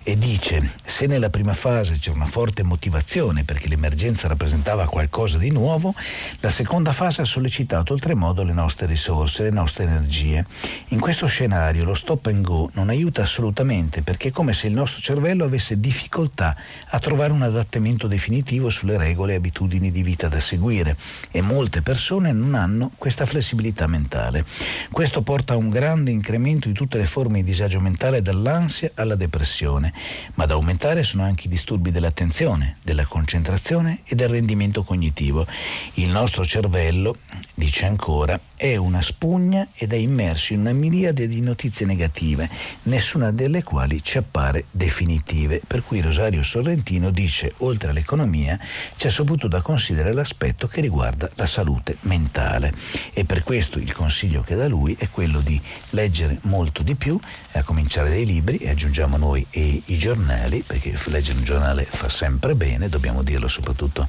e dice se nella prima fase c'è una forte motivazione perché l'emergenza rappresentava qualcosa di nuovo, la seconda fase ha sollecitato oltremodo le nostre risorse, le nostre energie. In questo scenario lo stop and go non aiuta assolutamente perché è come se il nostro cervello avesse difficoltà a trovare un adattamento definitivo sulle regole e abitudini di vita da seguire e molte persone non hanno questa flessibilità mentale. Questo porta a un grande incremento di tutte le forme di disagio mentale dall'ansia alla depressione ma ad aumentare sono anche i disturbi dell'attenzione, della concentrazione e del rendimento cognitivo. Il nostro cervello, dice ancora, è una spugna ed è immerso in una miriade di notizie negative, nessuna delle quali ci appare definitive. Per cui Rosario Sorrentino dice, oltre all'economia, c'è soprattutto da considerare l'aspetto che riguarda la salute mentale. E per questo il consiglio che da lui è quello di leggere molto di più, a cominciare dai libri, e aggiungiamo noi e i giornali, perché leggere un giornale fa sempre bene, dobbiamo dirlo soprattutto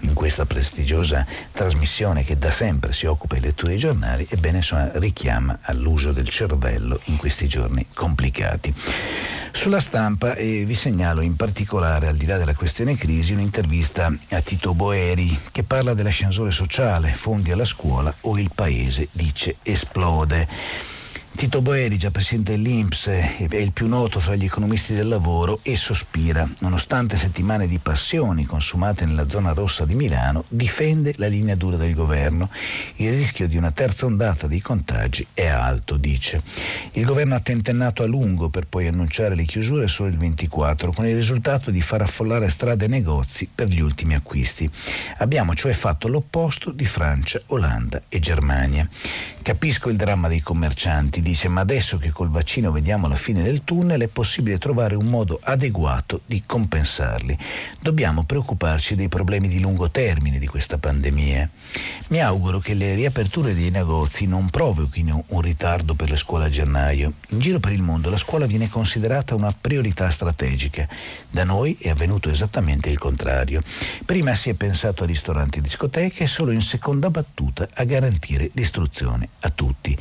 in questa prestigiosa trasmissione che da sempre si occupa di lettura di giornali, ebbene insomma richiama all'uso del cervello in questi giorni complicati. Sulla stampa eh, vi segnalo in particolare, al di là della questione crisi, un'intervista a Tito Boeri che parla dell'ascensore sociale, fondi alla scuola o il paese dice esplode. Tito Boeri, già presidente dell'Inps, è il più noto fra gli economisti del lavoro e sospira. Nonostante settimane di passioni consumate nella zona rossa di Milano, difende la linea dura del governo. Il rischio di una terza ondata di contagi è alto, dice. Il governo ha tentennato a lungo per poi annunciare le chiusure solo il 24, con il risultato di far affollare strade e negozi per gli ultimi acquisti. Abbiamo cioè fatto l'opposto di Francia, Olanda e Germania. Capisco il dramma dei commercianti, dice, ma adesso che col vaccino vediamo la fine del tunnel è possibile trovare un modo adeguato di compensarli. Dobbiamo preoccuparci dei problemi di lungo termine di questa pandemia. Mi auguro che le riaperture dei negozi non provochino un ritardo per le scuole a gennaio. In giro per il mondo la scuola viene considerata una priorità strategica. Da noi è avvenuto esattamente il contrario. Prima si è pensato a ristoranti e discoteche e solo in seconda battuta a garantire l'istruzione a tutti.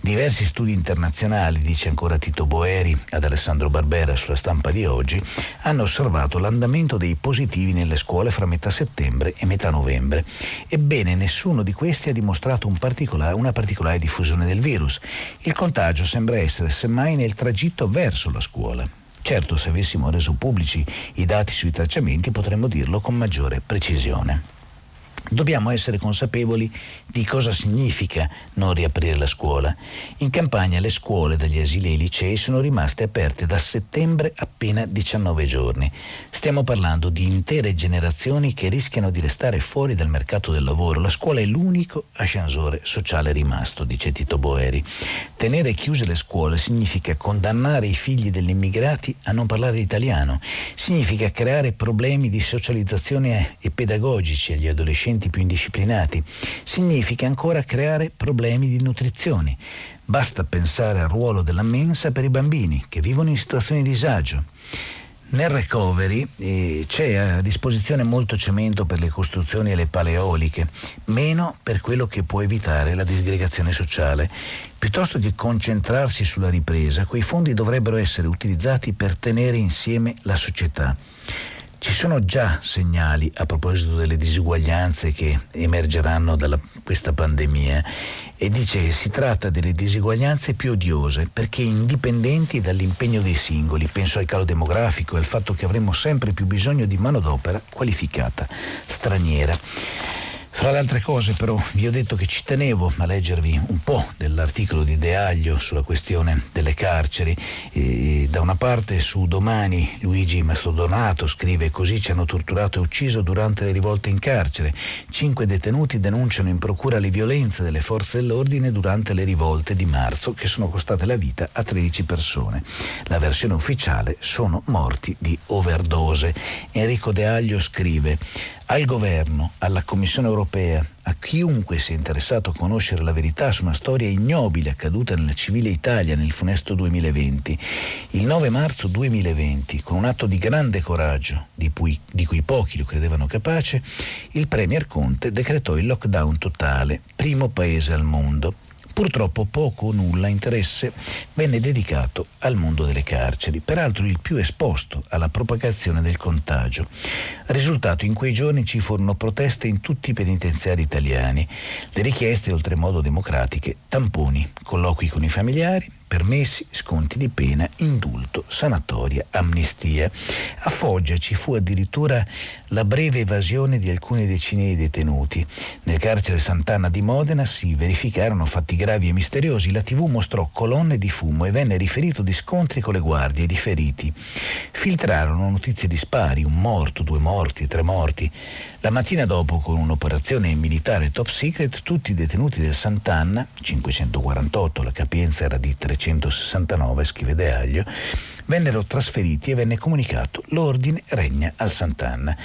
Diversi studi internazionali, dice ancora Tito Boeri ad Alessandro Barbera sulla stampa di oggi, hanno osservato l'andamento dei positivi nelle scuole fra metà settembre e metà novembre. Ebbene, nessuno di questi ha dimostrato un particolare, una particolare diffusione del virus. Il contagio sembra essere semmai nel tragitto verso la scuola. Certo, se avessimo reso pubblici i dati sui tracciamenti potremmo dirlo con maggiore precisione. Dobbiamo essere consapevoli di cosa significa non riaprire la scuola. In campagna le scuole dagli asili e i licei sono rimaste aperte da settembre appena 19 giorni. Stiamo parlando di intere generazioni che rischiano di restare fuori dal mercato del lavoro. La scuola è l'unico ascensore sociale rimasto, dice Tito Boeri. Tenere chiuse le scuole significa condannare i figli degli immigrati a non parlare italiano, significa creare problemi di socializzazione e pedagogici agli adolescenti adolescenti più indisciplinati, significa ancora creare problemi di nutrizione. Basta pensare al ruolo della mensa per i bambini che vivono in situazioni di disagio. Nel recovery eh, c'è a disposizione molto cemento per le costruzioni e le paleoliche, meno per quello che può evitare la disgregazione sociale. Piuttosto che concentrarsi sulla ripresa, quei fondi dovrebbero essere utilizzati per tenere insieme la società. Ci sono già segnali a proposito delle disuguaglianze che emergeranno da questa pandemia e dice che si tratta delle disuguaglianze più odiose perché indipendenti dall'impegno dei singoli. Penso al calo demografico e al fatto che avremo sempre più bisogno di manodopera qualificata straniera. Fra le altre cose però vi ho detto che ci tenevo a leggervi un po' dell'articolo di De Aglio sulla questione delle carceri. E da una parte su Domani Luigi Mastrodonato scrive così ci hanno torturato e ucciso durante le rivolte in carcere. Cinque detenuti denunciano in procura le violenze delle forze dell'ordine durante le rivolte di marzo che sono costate la vita a 13 persone. La versione ufficiale sono morti di overdose. Enrico De Aglio scrive al governo, alla Commissione europea, a chiunque sia interessato a conoscere la verità su una storia ignobile accaduta nella civile Italia nel funesto 2020. Il 9 marzo 2020, con un atto di grande coraggio, di cui, di cui pochi lo credevano capace, il Premier Conte decretò il lockdown totale, primo paese al mondo. Purtroppo poco o nulla interesse venne dedicato al mondo delle carceri, peraltro il più esposto alla propagazione del contagio. Risultato in quei giorni ci furono proteste in tutti i penitenziari italiani, le richieste oltremodo democratiche, tamponi, colloqui con i familiari, permessi, sconti di pena, indulto, sanatoria, amnistia. A Foggia ci fu addirittura la breve evasione di alcune decine di detenuti. Nel carcere Sant'Anna di Modena si verificarono fatti gravi e misteriosi. La TV mostrò colonne di fumo e venne riferito di scontri con le guardie e di feriti. Filtrarono notizie di spari, un morto, due morti, tre morti. La mattina dopo, con un'operazione militare top secret, tutti i detenuti del Sant'Anna, 548, la capienza era di 369, scrive De Aglio, vennero trasferiti e venne comunicato l'ordine regna al Sant'Anna.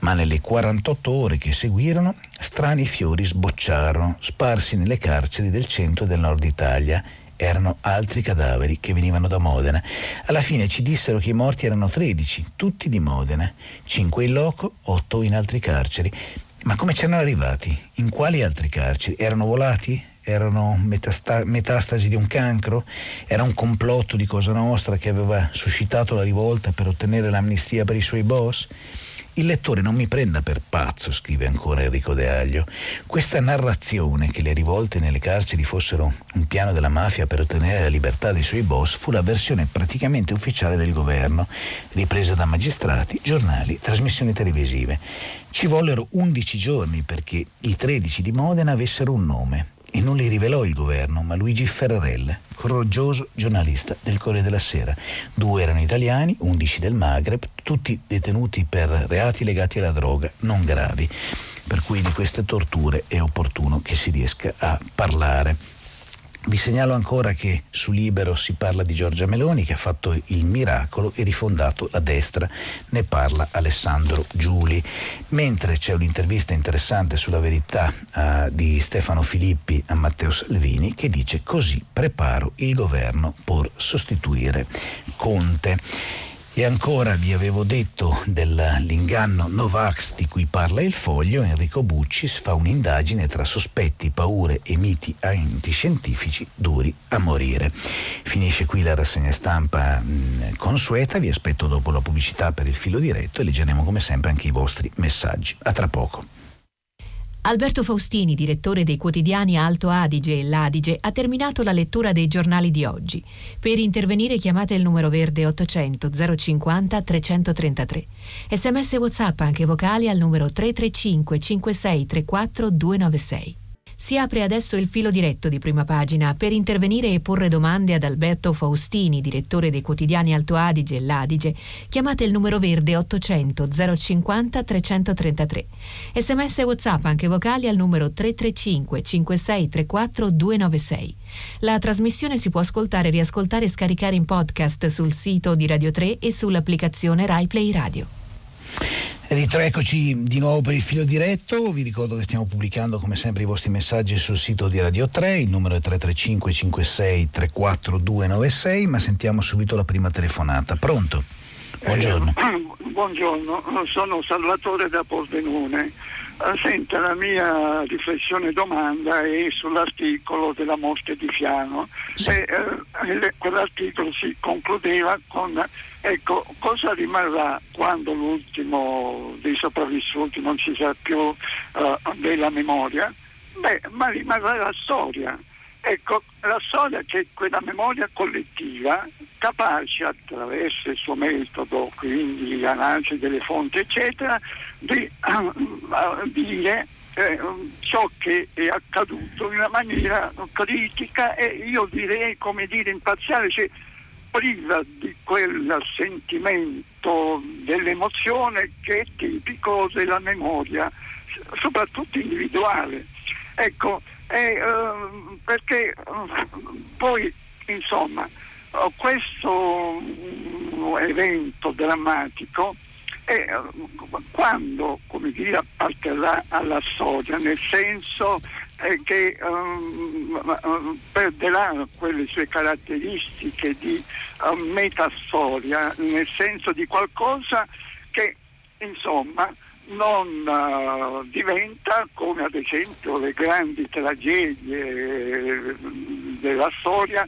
Ma nelle 48 ore che seguirono, strani fiori sbocciarono, sparsi nelle carceri del centro e del nord Italia erano altri cadaveri che venivano da Modena. Alla fine ci dissero che i morti erano 13, tutti di Modena, 5 in loco, 8 in altri carceri. Ma come c'erano arrivati? In quali altri carceri? Erano volati? Erano metasta- metastasi di un cancro? Era un complotto di Cosa Nostra che aveva suscitato la rivolta per ottenere l'amnistia per i suoi boss? Il lettore non mi prenda per pazzo, scrive ancora Enrico De Aglio. Questa narrazione che le rivolte nelle carceri fossero un piano della mafia per ottenere la libertà dei suoi boss fu la versione praticamente ufficiale del governo, ripresa da magistrati, giornali, trasmissioni televisive. Ci vollero 11 giorni perché i 13 di Modena avessero un nome, e non li rivelò il governo, ma Luigi Ferrarella, coraggioso giornalista del Corriere della Sera. Due erano italiani, undici del Maghreb, tutti detenuti per reati legati alla droga, non gravi. Per cui di queste torture è opportuno che si riesca a parlare. Vi segnalo ancora che su Libero si parla di Giorgia Meloni che ha fatto il miracolo e rifondato la destra, ne parla Alessandro Giuli, mentre c'è un'intervista interessante sulla verità uh, di Stefano Filippi a Matteo Salvini che dice così preparo il governo per sostituire Conte. E ancora vi avevo detto dell'inganno Novax di cui parla il foglio, Enrico Buccis fa un'indagine tra sospetti, paure e miti antiscientifici duri a morire. Finisce qui la rassegna stampa mh, consueta, vi aspetto dopo la pubblicità per il filo diretto e leggeremo come sempre anche i vostri messaggi. A tra poco. Alberto Faustini, direttore dei quotidiani Alto Adige e L'Adige, ha terminato la lettura dei giornali di oggi. Per intervenire chiamate il numero verde 800 050 333. Sms WhatsApp anche vocali al numero 335 5634 296. Si apre adesso il filo diretto di prima pagina per intervenire e porre domande ad Alberto Faustini, direttore dei quotidiani Alto Adige e L'Adige. Chiamate il numero verde 800 050 333. Sms WhatsApp anche vocali al numero 335 5634 296. La trasmissione si può ascoltare, riascoltare e scaricare in podcast sul sito di Radio 3 e sull'applicazione RaiPlay Radio. Eccoci di nuovo per il filo diretto, vi ricordo che stiamo pubblicando come sempre i vostri messaggi sul sito di Radio 3, il numero è 335 56 34 296, ma sentiamo subito la prima telefonata. Pronto? Buongiorno. Eh, buongiorno, sono Salvatore da Pordenone. Eh, senta, la mia riflessione domanda è sull'articolo della morte di Fiano. Sì. E, eh, quell'articolo si concludeva con ecco, cosa rimarrà quando l'ultimo dei sopravvissuti non ci sarà più uh, della memoria? Beh, ma rimarrà la storia. Ecco, la storia che quella memoria collettiva capace attraverso il suo metodo, quindi l'analisi delle fonti, eccetera, di uh, dire eh, ciò che è accaduto in una maniera critica e io direi, come dire, imparziale, cioè priva di quel sentimento dell'emozione che è tipico della memoria, soprattutto individuale. Ecco, eh, perché poi insomma questo evento drammatico eh, quando come dire, apparterrà alla storia, nel senso eh, che um, perderà quelle sue caratteristiche di uh, metastoria, nel senso di qualcosa che insomma non uh, diventa come ad esempio le grandi tragedie della storia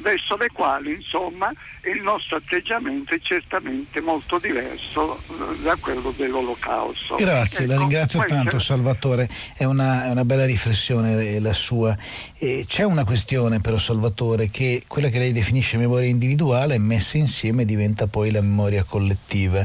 verso le quali insomma il nostro atteggiamento è certamente molto diverso eh, da quello dell'olocausto. Grazie, ecco, la ringrazio tanto è... Salvatore, è una, è una, bella riflessione eh, la sua. E c'è una questione però Salvatore che quella che lei definisce memoria individuale messa insieme diventa poi la memoria collettiva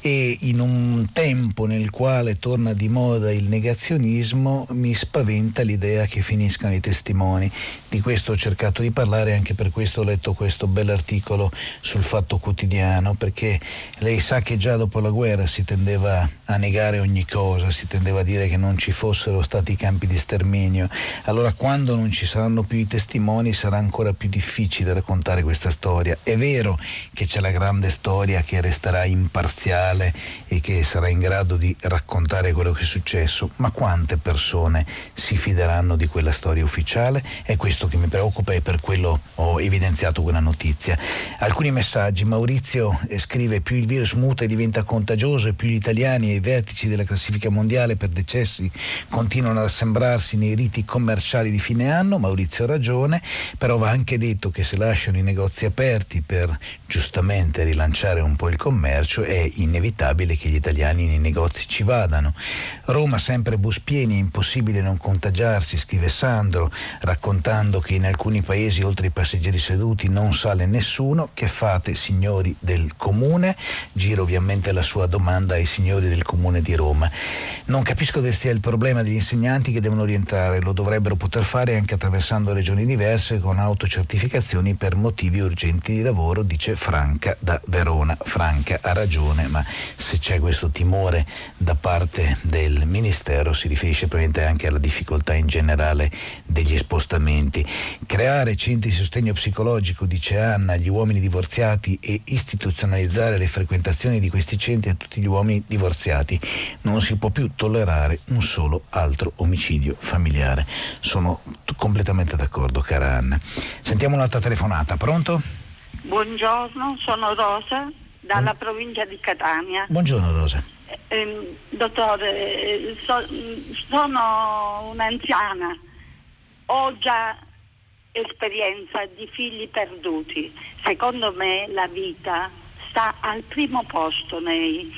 e in un tempo nel quale torna di moda il negazionismo mi spaventa l'idea che finiscano i testimoni. Di questo ho cercato di parlare, anche per questo ho letto questo bell'articolo sul fatto quotidiano, perché lei sa che già dopo la guerra si tendeva a negare ogni cosa, si tendeva a dire che non ci fossero stati campi di sterminio. Allora quando non ci saranno più i testimoni sarà ancora più difficile raccontare questa storia. È vero che c'è la grande storia che resterà imparziale e che sarà in grado di raccontare quello che è successo, ma quante persone si fideranno di quella storia ufficiale? È questo che mi preoccupa e per quello ho evidenziato quella notizia alcuni messaggi. Maurizio scrive più il virus muta e diventa contagioso e più gli italiani ai vertici della classifica mondiale per decessi continuano ad assembrarsi nei riti commerciali di fine anno. Maurizio ha ragione, però va anche detto che se lasciano i negozi aperti per giustamente rilanciare un po' il commercio è inevitabile che gli italiani nei negozi ci vadano. Roma sempre bus pieni, è impossibile non contagiarsi, scrive Sandro, raccontando che in alcuni paesi oltre i passeggeri seduti non sale nessuno che fate signori del comune? Giro ovviamente la sua domanda ai signori del comune di Roma. Non capisco dove stia il problema degli insegnanti che devono rientrare, lo dovrebbero poter fare anche attraversando regioni diverse con autocertificazioni per motivi urgenti di lavoro, dice Franca da Verona. Franca ha ragione, ma se c'è questo timore da parte del Ministero si riferisce probabilmente anche alla difficoltà in generale degli spostamenti. Creare centri di sostegno psicologico, dice Anna, gli uomini divorziati e istituzionalizzare le frequentazioni di questi centri a tutti gli uomini divorziati. Non si può più tollerare un solo altro omicidio familiare. Sono t- completamente d'accordo, cara Anna. Sentiamo un'altra telefonata, pronto? Buongiorno, sono Rosa dalla Buon... provincia di Catania. Buongiorno Rosa. Eh, ehm, dottore, so, sono un'anziana, ho già esperienza di figli perduti. Secondo me la vita sta al primo posto nei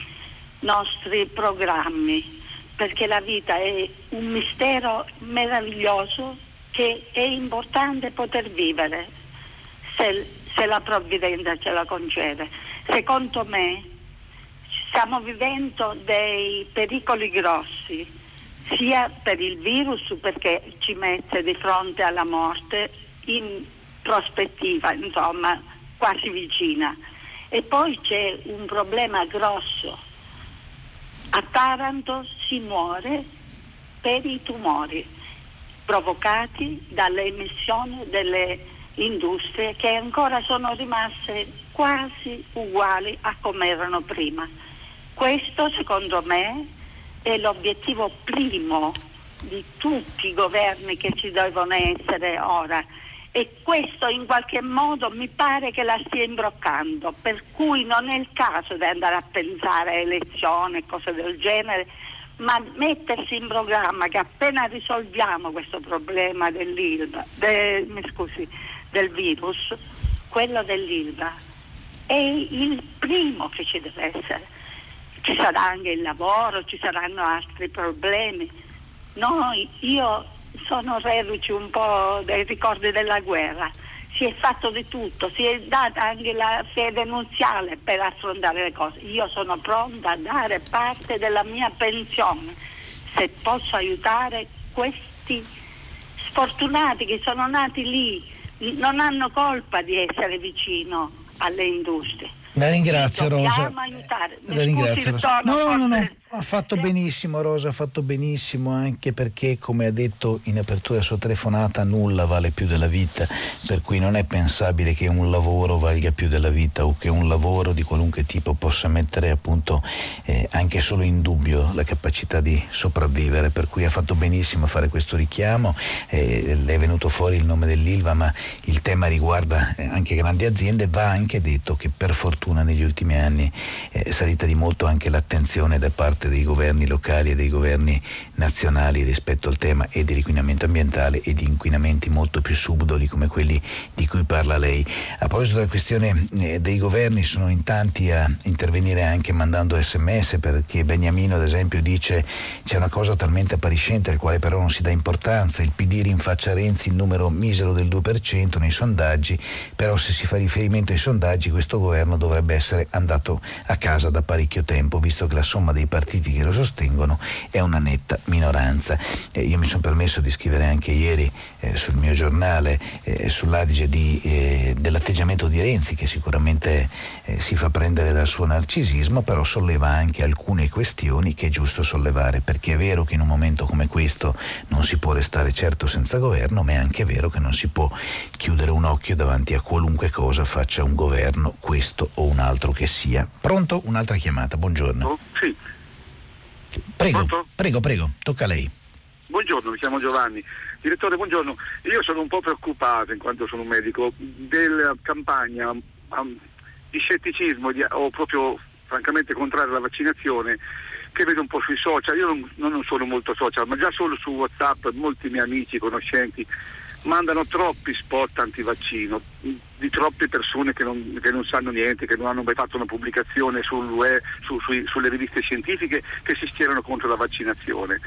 nostri programmi. perché la vita è un mistero meraviglioso che è importante poter vivere se, se la provvidenza ce la concede. Secondo me stiamo vivendo dei pericoli grossi, sia per il virus perché ci mette di fronte alla morte in prospettiva, insomma, quasi vicina. E poi c'è un problema grosso. A Taranto si muore per i tumori provocati dalle emissioni delle industrie che ancora sono rimaste quasi uguali a come erano prima. Questo secondo me è l'obiettivo primo di tutti i governi che ci devono essere ora e questo in qualche modo mi pare che la stia imbroccando, per cui non è il caso di andare a pensare a elezioni e cose del genere, ma mettersi in programma che appena risolviamo questo problema de, scusi, del virus, quello dell'ILVA è il primo che ci deve essere. Ci sarà anche il lavoro, ci saranno altri problemi. Noi, io sono reduce un po' dai ricordi della guerra. Si è fatto di tutto, si è data anche la fede nuziale per affrontare le cose. Io sono pronta a dare parte della mia pensione se posso aiutare questi sfortunati che sono nati lì, non hanno colpa di essere vicino alle industrie. La ringrazio Rosa. La ringrazio Rosa. No, no, no, ha fatto benissimo Rosa, ha fatto benissimo anche perché come ha detto in apertura sua telefonata nulla vale più della vita, per cui non è pensabile che un lavoro valga più della vita o che un lavoro di qualunque tipo possa mettere appunto eh, anche solo in dubbio la capacità di sopravvivere, per cui ha fatto benissimo a fare questo richiamo, eh, è venuto fuori il nome dell'Ilva ma il tema riguarda eh, anche grandi aziende, va anche detto che per fortuna negli ultimi anni eh, è salita di molto anche l'attenzione da parte parte dei governi locali e dei governi nazionali rispetto al tema e dell'inquinamento ambientale e di inquinamenti molto più subdoli come quelli di cui parla lei. A proposito della questione eh, dei governi sono in tanti a intervenire anche mandando sms perché Beniamino ad esempio dice c'è una cosa talmente appariscente al quale però non si dà importanza, il PD rinfaccia Renzi il numero misero del 2% nei sondaggi, però se si fa riferimento ai sondaggi questo governo dovrebbe essere andato a casa da parecchio tempo visto che la somma dei partiti partiti che lo sostengono è una netta minoranza. Eh, io mi sono permesso di scrivere anche ieri eh, sul mio giornale eh, sull'Adige di, eh, dell'atteggiamento di Renzi che sicuramente eh, si fa prendere dal suo narcisismo, però solleva anche alcune questioni che è giusto sollevare, perché è vero che in un momento come questo non si può restare certo senza governo, ma è anche vero che non si può chiudere un occhio davanti a qualunque cosa faccia un governo, questo o un altro che sia. Pronto? Un'altra chiamata, buongiorno. Oh, sì. Prego, prego, prego, tocca a lei. Buongiorno, mi chiamo Giovanni. Direttore, buongiorno. Io sono un po' preoccupato, in quanto sono un medico, della campagna um, di scetticismo di, o proprio francamente contrario alla vaccinazione che vedo un po' sui social. Io non, non sono molto social, ma già solo su WhatsApp molti miei amici, conoscenti mandano troppi spot antivaccino di troppe persone che non, che non, sanno niente, che non hanno mai fatto una pubblicazione sul su, su, sulle riviste scientifiche che si schierano contro la vaccinazione.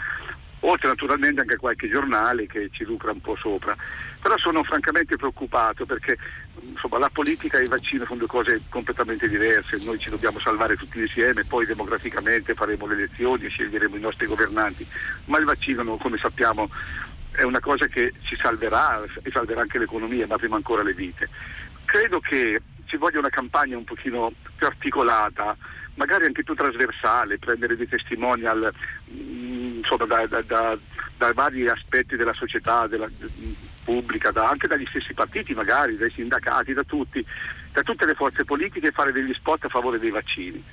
Oltre naturalmente anche qualche giornale che ci lucra un po' sopra. Però sono francamente preoccupato perché insomma, la politica e il vaccino sono due cose completamente diverse, noi ci dobbiamo salvare tutti insieme, poi demograficamente faremo le elezioni e sceglieremo i nostri governanti, ma il vaccino come sappiamo è una cosa che ci salverà e salverà anche l'economia, ma prima ancora le vite. Credo che ci voglia una campagna un pochino più articolata, magari anche più trasversale, prendere dei testimonial mm, insomma, da, da, da, da, vari aspetti della società della, pubblica, anche dagli stessi partiti magari, dai sindacati, da tutti, da tutte le forze politiche e fare degli spot a favore dei vaccini.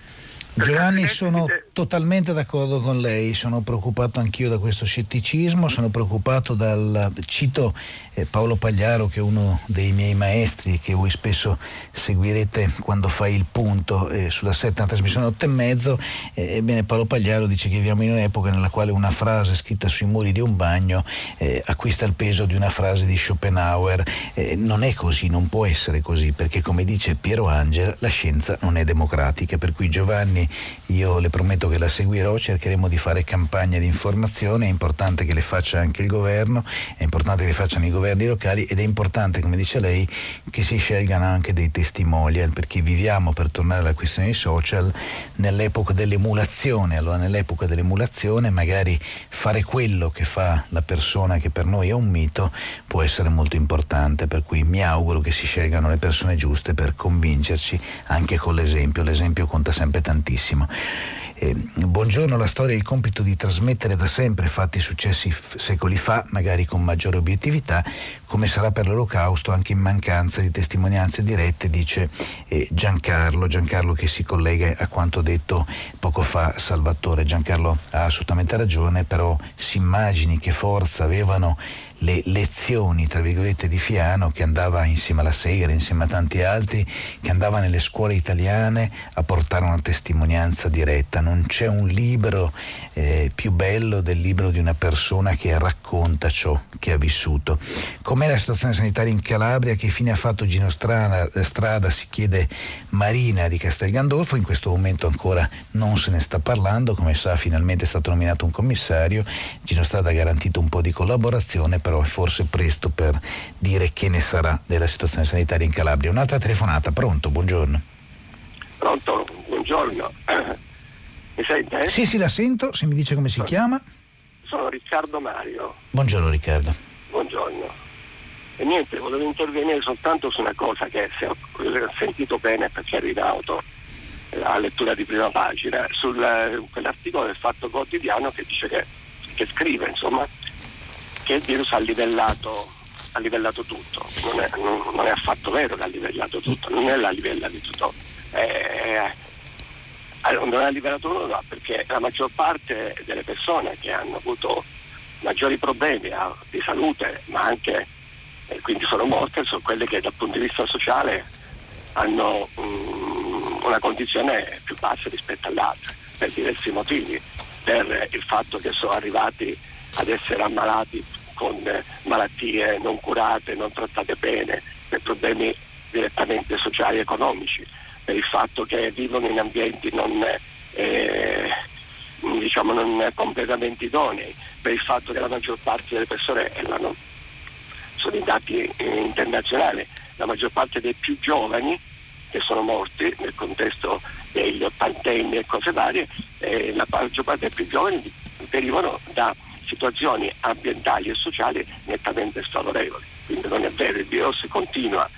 Giovanni, sono totalmente d'accordo con lei, sono preoccupato anch'io da questo scetticismo, sono preoccupato dal, cito eh, Paolo Pagliaro che è uno dei miei maestri e che voi spesso seguirete quando fai il punto eh, sulla setta trasmissione 8 e mezzo, eh, ebbene Paolo Pagliaro dice che viviamo in un'epoca nella quale una frase scritta sui muri di un bagno eh, acquista il peso di una frase di Schopenhauer, eh, non è così, non può essere così, perché come dice Piero Angela la scienza non è democratica, per cui Giovanni io le prometto che la seguirò, cercheremo di fare campagne di informazione, è importante che le faccia anche il governo, è importante che le facciano i governi locali ed è importante, come dice lei, che si scelgano anche dei testimonial, perché viviamo, per tornare alla questione dei social, nell'epoca dell'emulazione, allora nell'epoca dell'emulazione magari fare quello che fa la persona che per noi è un mito può essere molto importante, per cui mi auguro che si scelgano le persone giuste per convincerci anche con l'esempio, l'esempio conta sempre tantissimo. Eh, buongiorno, la storia ha il compito di trasmettere da sempre fatti successi f- secoli fa, magari con maggiore obiettività, come sarà per l'Olocausto anche in mancanza di testimonianze dirette, dice eh, Giancarlo, Giancarlo che si collega a quanto detto poco fa Salvatore. Giancarlo ha assolutamente ragione, però si immagini che forza avevano le lezioni, tra virgolette, di Fiano che andava insieme alla Segre, insieme a tanti altri, che andava nelle scuole italiane a portare una testimonianza diretta. Non c'è un libro eh, più bello del libro di una persona che racconta ciò che ha vissuto. Com'è la situazione sanitaria in Calabria? Che fine ha fatto Gino Strada? Strada si chiede Marina di Castel Gandolfo, in questo momento ancora non se ne sta parlando, come sa finalmente è stato nominato un commissario, Gino Strada ha garantito un po' di collaborazione, però è forse presto per dire che ne sarà della situazione sanitaria in Calabria. Un'altra telefonata, pronto, buongiorno. Pronto, buongiorno. Mi sente? Eh? Sì, sì, la sento, se mi dice come si chiama. Sono Riccardo Mario. Buongiorno Riccardo. Buongiorno. E niente, volevo intervenire soltanto su una cosa che se ho sentito bene perché ero in auto la lettura di prima pagina, su quell'articolo del Fatto Quotidiano che dice che, che scrive insomma che il virus ha livellato, ha livellato tutto, non è, non, è, affatto vero che ha livellato tutto, non è la livella di tutto. Eh, non ha livellato nulla perché la maggior parte delle persone che hanno avuto maggiori problemi ah, di salute, ma anche eh, quindi sono morte, sono quelle che dal punto di vista sociale hanno um, una condizione più bassa rispetto alle altre, per diversi motivi, per il fatto che sono arrivati ad essere ammalati con malattie non curate, non trattate bene, per problemi direttamente sociali e economici, per il fatto che vivono in ambienti non, eh, diciamo non completamente idonei, per il fatto che la maggior parte delle persone, sono i dati internazionali, la maggior parte dei più giovani che sono morti nel contesto degli ottantenni e cose varie, eh, la maggior parte dei più giovani derivano da situazioni ambientali e sociali nettamente sfavorevoli. Quindi non è vero, il virus continua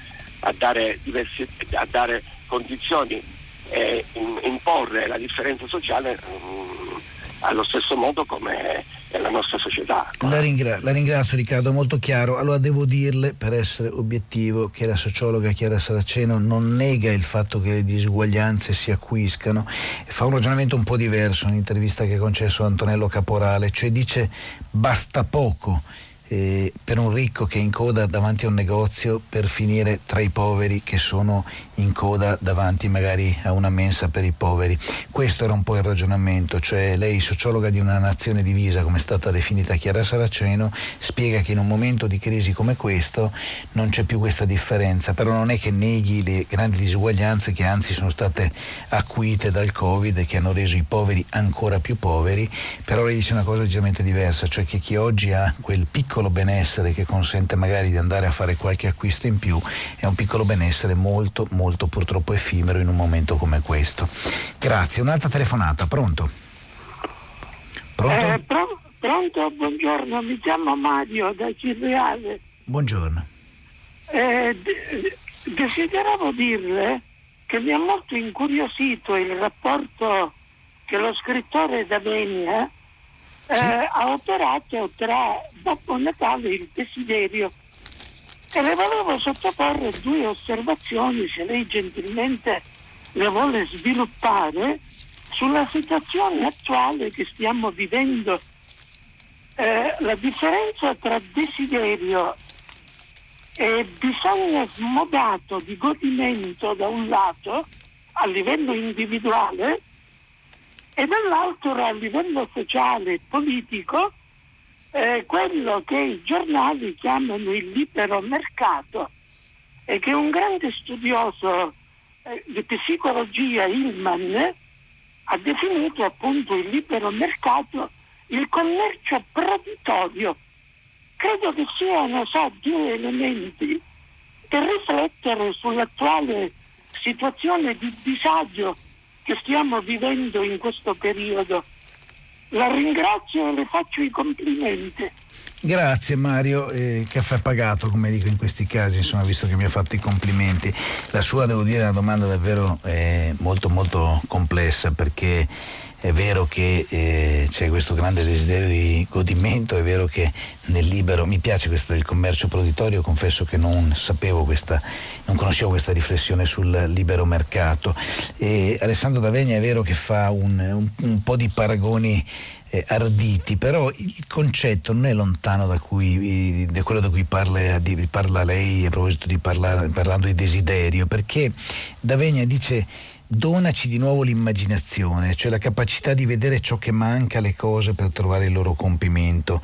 a dare, diversi, a dare condizioni e imporre la differenza sociale mh, mm, allo stesso modo come nella nostra società. La, ringra- la, ringrazio Riccardo, molto chiaro. Allora devo dirle, per essere obiettivo, che la sociologa Chiara Saraceno non nega il fatto che le disuguaglianze si acquiscano, fa un ragionamento un po' diverso, un'intervista che ha concesso Antonello Caporale, cioè dice basta poco eh, per un ricco che è in coda davanti a un negozio per finire tra i poveri che sono in coda davanti magari a una mensa per i poveri. Questo era un po' il ragionamento, cioè lei, sociologa di una nazione divisa come è stata definita Chiara Saraceno, spiega che in un momento di crisi come questo non c'è più questa differenza, però non è che neghi le grandi disuguaglianze che anzi sono state acuite dal Covid e che hanno reso i poveri ancora più poveri, però lei dice una cosa leggermente diversa, cioè che chi oggi ha quel piccolo benessere che consente magari di andare a fare qualche acquisto in più è un piccolo benessere molto molto purtroppo effimero in un momento come questo. Grazie, un'altra telefonata, pronto? Pronto? Eh, pro- pronto, buongiorno, mi chiamo Mario da Cirreale. Buongiorno. Eh, de- desideravo dirle che mi ha molto incuriosito il rapporto che lo scrittore D'Avenia sì. eh, ha operato tra Babbo Natale e il desiderio e le volevo sottoporre due osservazioni, se lei gentilmente le vuole sviluppare, sulla situazione attuale che stiamo vivendo. Eh, la differenza tra desiderio e bisogno smodato di godimento da un lato a livello individuale e dall'altro a livello sociale e politico eh, quello che i giornali chiamano il libero mercato e che un grande studioso eh, di psicologia, Hillman, ha definito appunto il libero mercato il commercio proditorio. Credo che siano so, due elementi per riflettere sull'attuale situazione di disagio che stiamo vivendo in questo periodo. La ringrazio e le faccio i complimenti. Grazie Mario, eh, caffè pagato come dico in questi casi, insomma visto che mi ha fatto i complimenti. La sua devo dire è una domanda davvero eh, molto molto complessa perché è vero che eh, c'è questo grande desiderio di godimento, è vero che nel libero, mi piace questo del commercio proditorio, confesso che non sapevo questa, non conoscevo questa riflessione sul libero mercato. E Alessandro D'Avegna è vero che fa un, un, un po' di paragoni eh, arditi, però il concetto non è lontano da, cui, da quello da cui parla, di, parla, lei a proposito di parlare, parlando di desiderio, perché D'Avegna dice donaci di nuovo l'immaginazione, cioè la capacità di vedere ciò che manca alle cose per trovare il loro compimento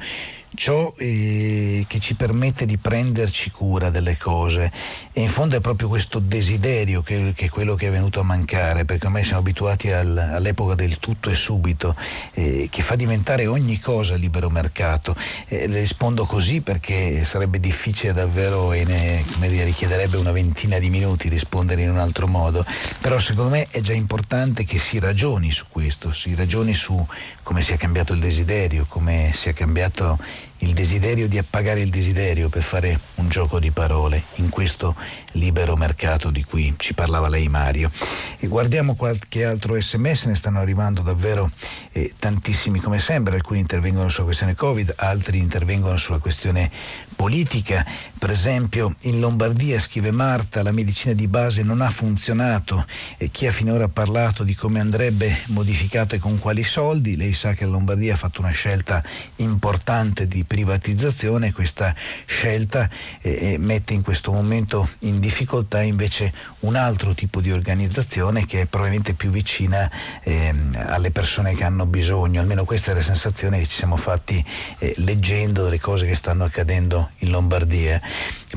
ciò eh, che ci permette di prenderci cura delle cose. E in fondo è proprio questo desiderio che, che è quello che è venuto a mancare perché ormai siamo abituati al, all'epoca del tutto e subito eh, che fa diventare ogni cosa libero mercato. Eh, le rispondo così perché sarebbe difficile davvero e ne, dire, richiederebbe una ventina di minuti rispondere in un altro modo. Però secondo me è già importante che si ragioni su questo si ragioni su come sia cambiato il desiderio come sia cambiato il desiderio di appagare il desiderio per fare un gioco di parole in questo libero mercato di cui ci parlava lei Mario. E guardiamo qualche altro sms, ne stanno arrivando davvero eh, tantissimi come sempre, alcuni intervengono sulla questione Covid, altri intervengono sulla questione politica. Per esempio in Lombardia, scrive Marta, la medicina di base non ha funzionato e chi ha finora parlato di come andrebbe modificato e con quali soldi, lei sa che la Lombardia ha fatto una scelta importante di privatizzazione, questa scelta eh, eh, mette in questo momento in difficoltà invece un altro tipo di organizzazione che è probabilmente più vicina eh, alle persone che hanno bisogno, almeno questa è la sensazione che ci siamo fatti eh, leggendo delle cose che stanno accadendo in Lombardia.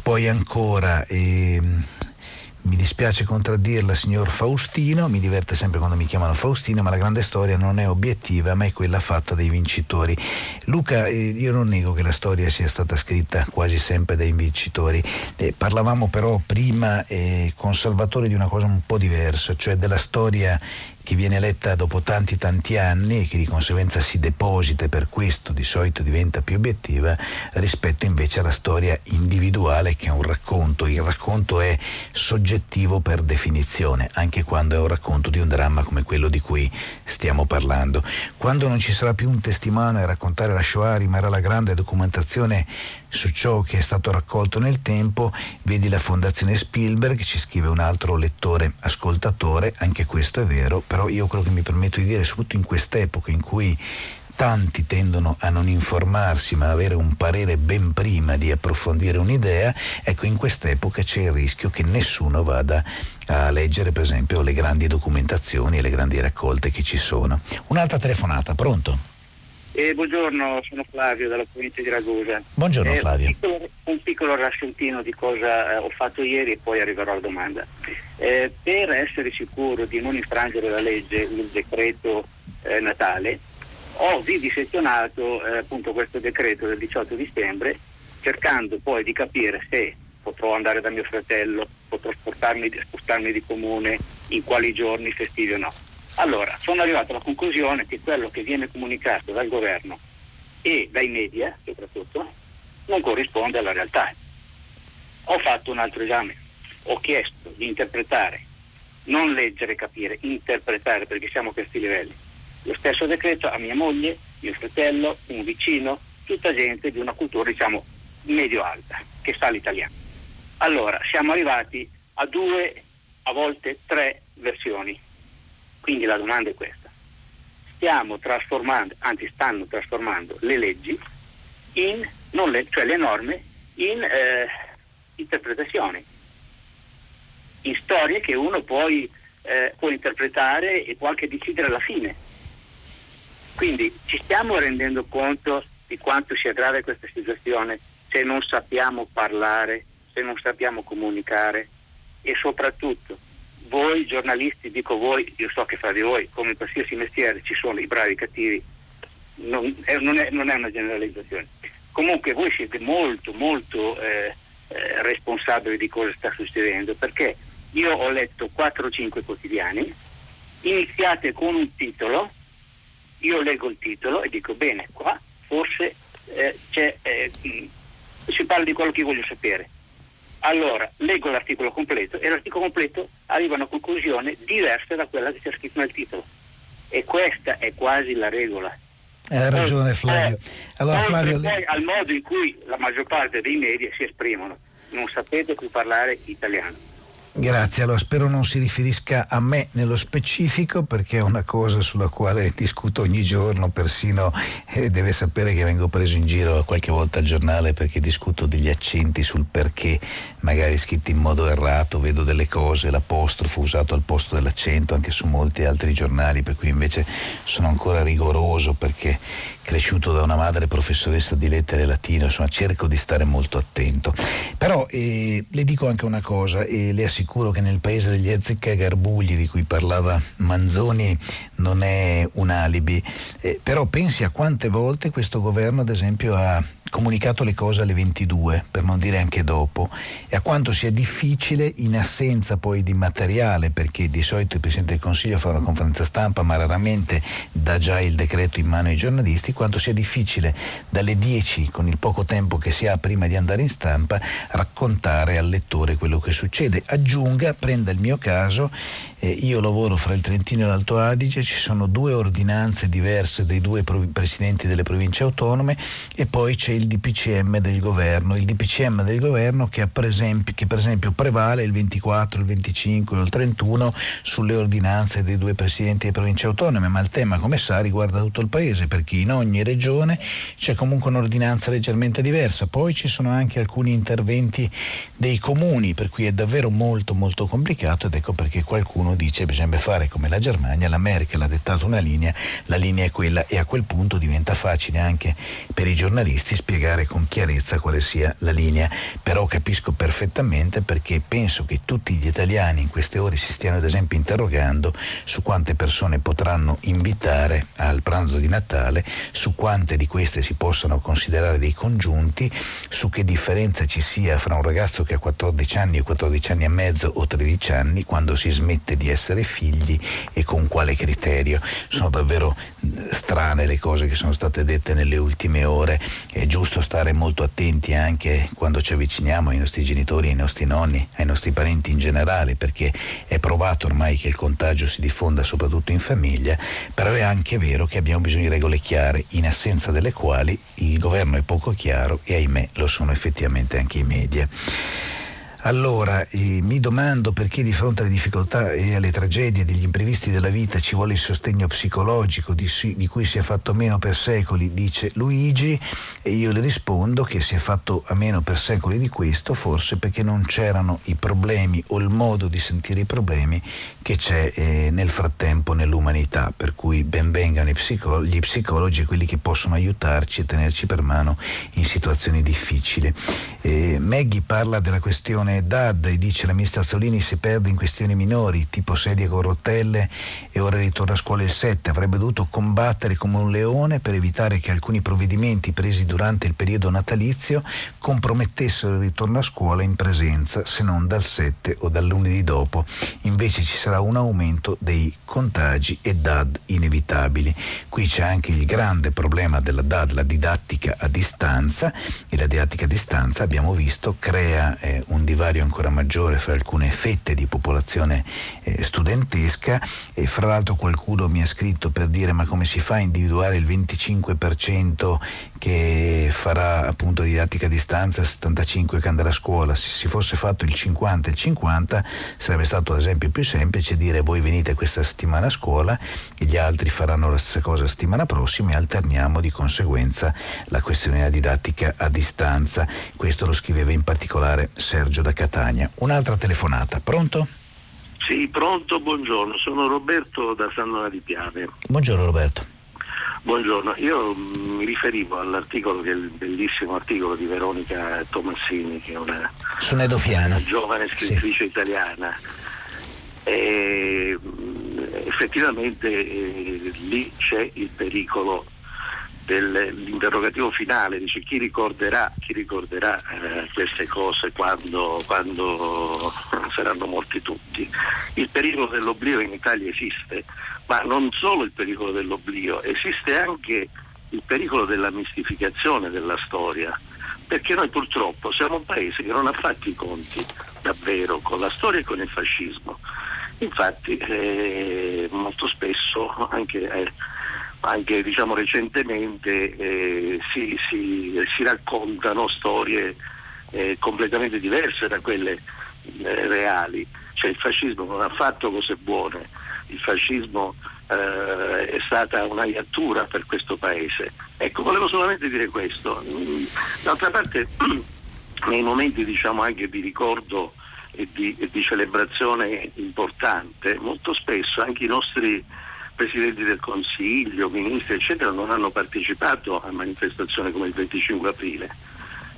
Poi ancora ehm, mi dispiace contraddirla, signor Faustino, mi diverte sempre quando mi chiamano Faustino, ma la grande storia non è obiettiva, ma è quella fatta dai vincitori. Luca, eh, io non nego che la storia sia stata scritta quasi sempre dai vincitori. Eh, parlavamo però prima eh, con Salvatore di una cosa un po' diversa, cioè della storia che viene letta dopo tanti tanti anni e che di conseguenza si deposita e per questo di solito diventa più obiettiva rispetto invece alla storia individuale che è un racconto. Il racconto è soggettivo per definizione, anche quando è un racconto di un dramma come quello di cui stiamo parlando. Quando non ci sarà più un testimone a raccontare la Shoah rimarrà la grande documentazione su ciò che è stato raccolto nel tempo, vedi la Fondazione Spielberg, ci scrive un altro lettore ascoltatore, anche questo è vero, però io quello che mi permetto di dire, soprattutto in quest'epoca in cui tanti tendono a non informarsi ma avere un parere ben prima di approfondire un'idea, ecco in quest'epoca c'è il rischio che nessuno vada a leggere per esempio le grandi documentazioni e le grandi raccolte che ci sono. Un'altra telefonata, pronto? Eh, buongiorno, sono Flavio dalla provincia di Ragusa. Buongiorno eh, Flavio. Un piccolo, un piccolo riassuntino di cosa eh, ho fatto ieri e poi arriverò alla domanda. Eh, per essere sicuro di non infrangere la legge, il decreto eh, Natale, ho vivisezionato eh, appunto questo decreto del 18 dicembre cercando poi di capire se potrò andare da mio fratello, potrò spostarmi, spostarmi di comune, in quali giorni festivi o no allora, sono arrivato alla conclusione che quello che viene comunicato dal governo e dai media, soprattutto, non corrisponde alla realtà. Ho fatto un altro esame, ho chiesto di interpretare, non leggere, capire, interpretare, perché siamo a questi livelli. Lo stesso decreto a mia moglie, mio fratello, un vicino, tutta gente di una cultura, diciamo, medio-alta, che sa l'italiano. Allora, siamo arrivati a due, a volte tre versioni quindi la domanda è questa. Stiamo trasformando, anzi stanno trasformando le leggi in, le, cioè le norme, in eh, interpretazioni, in storie che uno poi eh, può interpretare e può anche decidere alla fine. Quindi ci stiamo rendendo conto di quanto sia grave questa situazione se non sappiamo parlare, se non sappiamo comunicare e soprattutto voi giornalisti, dico voi, io so che fra di voi, come in qualsiasi mestiere, ci sono i bravi e i cattivi, non è, non, è, non è, una generalizzazione. Comunque voi siete molto, molto eh, eh, responsabili di cosa sta succedendo, perché io ho letto 4 o 5 quotidiani, iniziate con un titolo, io leggo il titolo e dico bene, qua forse eh, eh, si parla di quello che voglio sapere. Allora leggo l'articolo completo e l'articolo completo arriva a una conclusione diversa da quella che c'è scritto nel titolo. E questa è quasi la regola. Hai ragione Flavio. Eh, allora, Flavio... Poi al modo in cui la maggior parte dei media si esprimono, non sapete più parlare italiano. Grazie, allora spero non si riferisca a me nello specifico perché è una cosa sulla quale discuto ogni giorno, persino eh, deve sapere che vengo preso in giro qualche volta al giornale perché discuto degli accenti sul perché, magari scritti in modo errato, vedo delle cose, l'apostrofo usato al posto dell'accento anche su molti altri giornali, per cui invece sono ancora rigoroso perché cresciuto da una madre professoressa di lettere latino, insomma cerco di stare molto attento. Però eh, le dico anche una cosa e le assicuro che nel paese degli azzeccagarbugli di cui parlava Manzoni non è un alibi, eh, però pensi a quante volte questo governo ad esempio ha comunicato le cose alle 22, per non dire anche dopo, e a quanto sia difficile in assenza poi di materiale, perché di solito il Presidente del Consiglio fa una conferenza stampa, ma raramente dà già il decreto in mano ai giornalisti, quanto sia difficile dalle 10, con il poco tempo che si ha prima di andare in stampa, raccontare al lettore quello che succede. Aggiunga, prenda il mio caso, eh, io lavoro fra il Trentino e l'Alto Adige, ci sono due ordinanze diverse dei due presidenti delle province autonome e poi c'è il DPCM del governo, il DPCM del governo che, per esempio, che per esempio prevale il 24, il 25 o il 31 sulle ordinanze dei due presidenti delle province autonome, ma il tema come sa riguarda tutto il paese perché in ogni regione c'è comunque un'ordinanza leggermente diversa, poi ci sono anche alcuni interventi dei comuni per cui è davvero molto molto complicato ed ecco perché qualcuno dice bisogna fare come la Germania, la Merkel ha dettato una linea, la linea è quella e a quel punto diventa facile anche per i giornalisti spiegare con chiarezza quale sia la linea, però capisco perfettamente perché penso che tutti gli italiani in queste ore si stiano ad esempio interrogando su quante persone potranno invitare al pranzo di Natale, su quante di queste si possano considerare dei congiunti, su che differenza ci sia fra un ragazzo che ha 14 anni o 14 anni e mezzo o 13 anni quando si smette di essere figli e con quale criterio. Sono davvero strane le cose che sono state dette nelle ultime ore. È giusto stare molto attenti anche quando ci avviciniamo ai nostri genitori, ai nostri nonni, ai nostri parenti in generale, perché è provato ormai che il contagio si diffonda soprattutto in famiglia, però è anche vero che abbiamo bisogno di regole chiare, in assenza delle quali il governo è poco chiaro e ahimè lo sono effettivamente anche i media. Allora, eh, mi domando perché di fronte alle difficoltà e alle tragedie degli imprevisti della vita ci vuole il sostegno psicologico di, di, cui si è fatto meno per secoli, dice Luigi, e io le rispondo che si è fatto a meno per secoli di questo, forse perché non c'erano i problemi o il modo di sentire i problemi che c'è eh, nel frattempo nell'umanità, per cui benvengano psicolo- gli psicologi, quelli che possono aiutarci e tenerci per mano in situazioni difficili. Eh, Maggie parla della questione questione DAD e dice la ministra Azzolini si perde in questioni minori, tipo sedie con rotelle e ora ritorna a scuola il 7, avrebbe dovuto combattere come un leone per evitare che alcuni provvedimenti presi durante il periodo natalizio compromettessero il ritorno a scuola in presenza, se non dal 7 o dal lunedì dopo. Invece ci sarà un aumento dei contagi e DAD inevitabili. Qui c'è anche il grande problema della DAD, la didattica a distanza e la didattica a distanza abbiamo visto crea eh, un divario divario ancora maggiore fra alcune fette di popolazione eh, studentesca e fra l'altro qualcuno mi ha scritto per dire ma come si fa a individuare il 25% che farà appunto didattica a distanza, 75 che andrà a scuola, se si fosse fatto il 50 e il 50 sarebbe stato ad esempio più semplice dire voi venite questa settimana a scuola e gli altri faranno la stessa cosa la settimana prossima e alterniamo di conseguenza la questione della didattica a distanza. Questo lo scriveva in particolare Sergio da Catania. Un'altra telefonata, pronto? Sì, pronto, buongiorno, sono Roberto da San Nora di Piave. Buongiorno Roberto. Buongiorno, io mi riferivo all'articolo, che è il bellissimo articolo di Veronica Tomassini, che è una, una giovane scrittrice sì. italiana. E, effettivamente eh, lì c'è il pericolo dell'interrogativo finale, dice chi ricorderà, chi ricorderà eh, queste cose quando, quando, saranno morti tutti. Il pericolo dell'oblio in Italia esiste, ma non solo il pericolo dell'oblio, esiste anche il pericolo della mistificazione della storia, perché noi purtroppo siamo un paese che non ha fatto i conti davvero con la storia e con il fascismo. Infatti eh, molto spesso anche eh, anche diciamo, recentemente eh, si, si, si, raccontano storie eh, completamente diverse da quelle eh, reali. Cioè il fascismo non ha fatto cose buone, il fascismo eh, è stata una iattura per questo paese. Ecco, volevo solamente dire questo. D'altra parte, nei momenti diciamo, anche di ricordo e di, e di celebrazione importante, molto spesso anche i nostri presidenti del Consiglio, ministri, eccetera, non hanno partecipato a manifestazioni come il 25 aprile.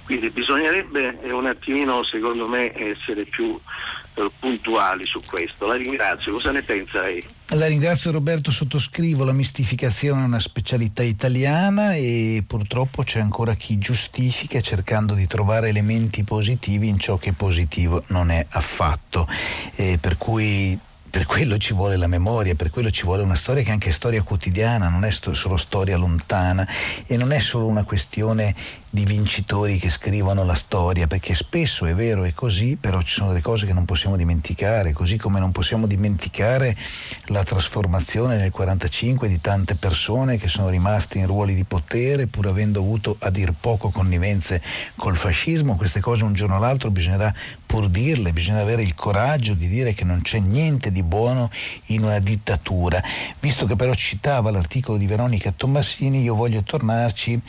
Quindi bisognerebbe un attimino, secondo me, essere più eh, puntuali su questo. La ringrazio, cosa ne pensa lei? La ringrazio Roberto, sottoscrivo, la mistificazione è una specialità italiana e purtroppo c'è ancora chi giustifica cercando di trovare elementi positivi in ciò che positivo non è affatto. Eh, per cui per quello ci vuole la memoria, per quello ci vuole una storia che è anche storia quotidiana, non è solo storia lontana e non è solo una questione di vincitori che scrivono la storia, perché spesso è vero, è così, però ci sono delle cose che non possiamo dimenticare, così come non possiamo dimenticare la trasformazione nel 1945 di tante persone che sono rimaste in ruoli di potere pur avendo avuto a dir poco connivenze col fascismo, queste cose un giorno o l'altro bisognerà pur dirle, bisogna avere il coraggio di dire che non c'è niente di buono in una dittatura. Visto che però citava l'articolo di Veronica Tommasini, io voglio tornarci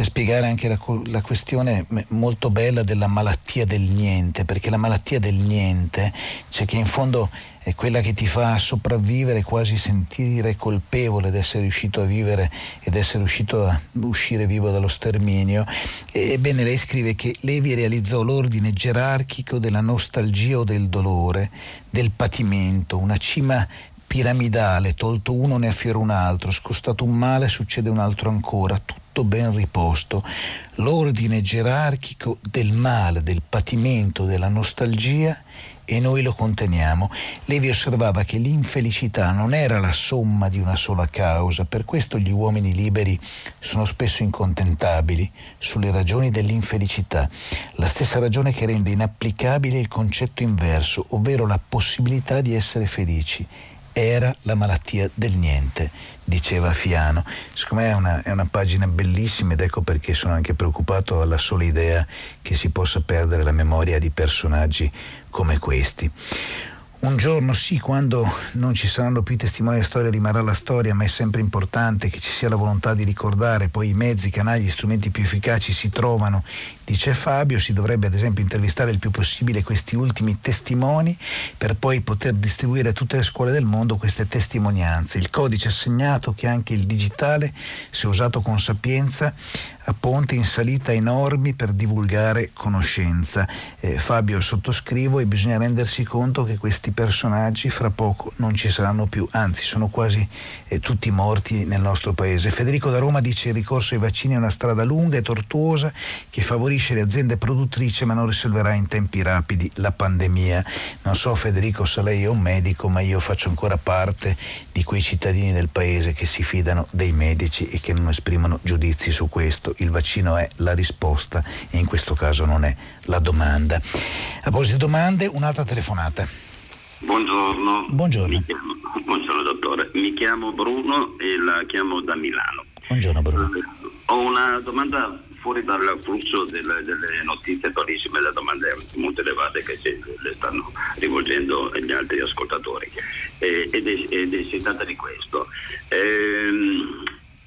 per spiegare anche la, la, questione molto bella della malattia del niente, perché la malattia del niente, cioè che in fondo è quella che ti fa sopravvivere, quasi sentire colpevole di essere riuscito a vivere ed essere riuscito a uscire vivo dallo sterminio. Ebbene, lei scrive che Levi realizzò l'ordine gerarchico della nostalgia o del dolore, del patimento, una cima piramidale, tolto uno ne affiora un altro, scostato un male succede un altro ancora, tutto ben riposto. L'ordine gerarchico del male, del patimento, della nostalgia e noi lo conteniamo. Levi osservava che l'infelicità non era la somma di una sola causa, per questo gli uomini liberi sono spesso incontentabili sulle ragioni dell'infelicità, la stessa ragione che rende inapplicabile il concetto inverso, ovvero la possibilità di essere felici era la malattia del niente, diceva Fiano. Secondo me è una, è una, pagina bellissima ed ecco perché sono anche preoccupato alla sola idea che si possa perdere la memoria di personaggi come questi. Un giorno sì, quando non ci saranno più testimoni della storia rimarrà la storia, ma è sempre importante che ci sia la volontà di ricordare, poi i mezzi, i canali, gli strumenti più efficaci si trovano, dice Fabio, si dovrebbe ad esempio intervistare il più possibile questi ultimi testimoni per poi poter distribuire a tutte le scuole del mondo queste testimonianze. Il codice assegnato che anche il digitale, se usato con sapienza, a ponti in salita enormi per divulgare conoscenza. Eh, Fabio sottoscrivo e bisogna rendersi conto che questi personaggi fra poco non ci saranno più, anzi sono quasi eh, tutti morti nel nostro paese. Federico da Roma dice il ricorso ai vaccini è una strada lunga e tortuosa che favorisce le aziende produttrici ma non risolverà in tempi rapidi la pandemia. Non so Federico se lei è un medico ma io faccio ancora parte di quei cittadini del paese che si fidano dei medici e che non esprimono giudizi su questo il vaccino è la risposta e in questo caso non è la domanda. A proposito di domande, un'altra telefonata. Buongiorno. Buongiorno. Chiamo, buongiorno dottore, mi chiamo Bruno e la chiamo da Milano. Buongiorno Bruno. Ho una domanda fuori dal flusso delle, delle notizie attualissime, le domande molto elevate che le stanno rivolgendo gli altri ascoltatori. Eh, ed, è, ed, è, si tratta di questo. Eh,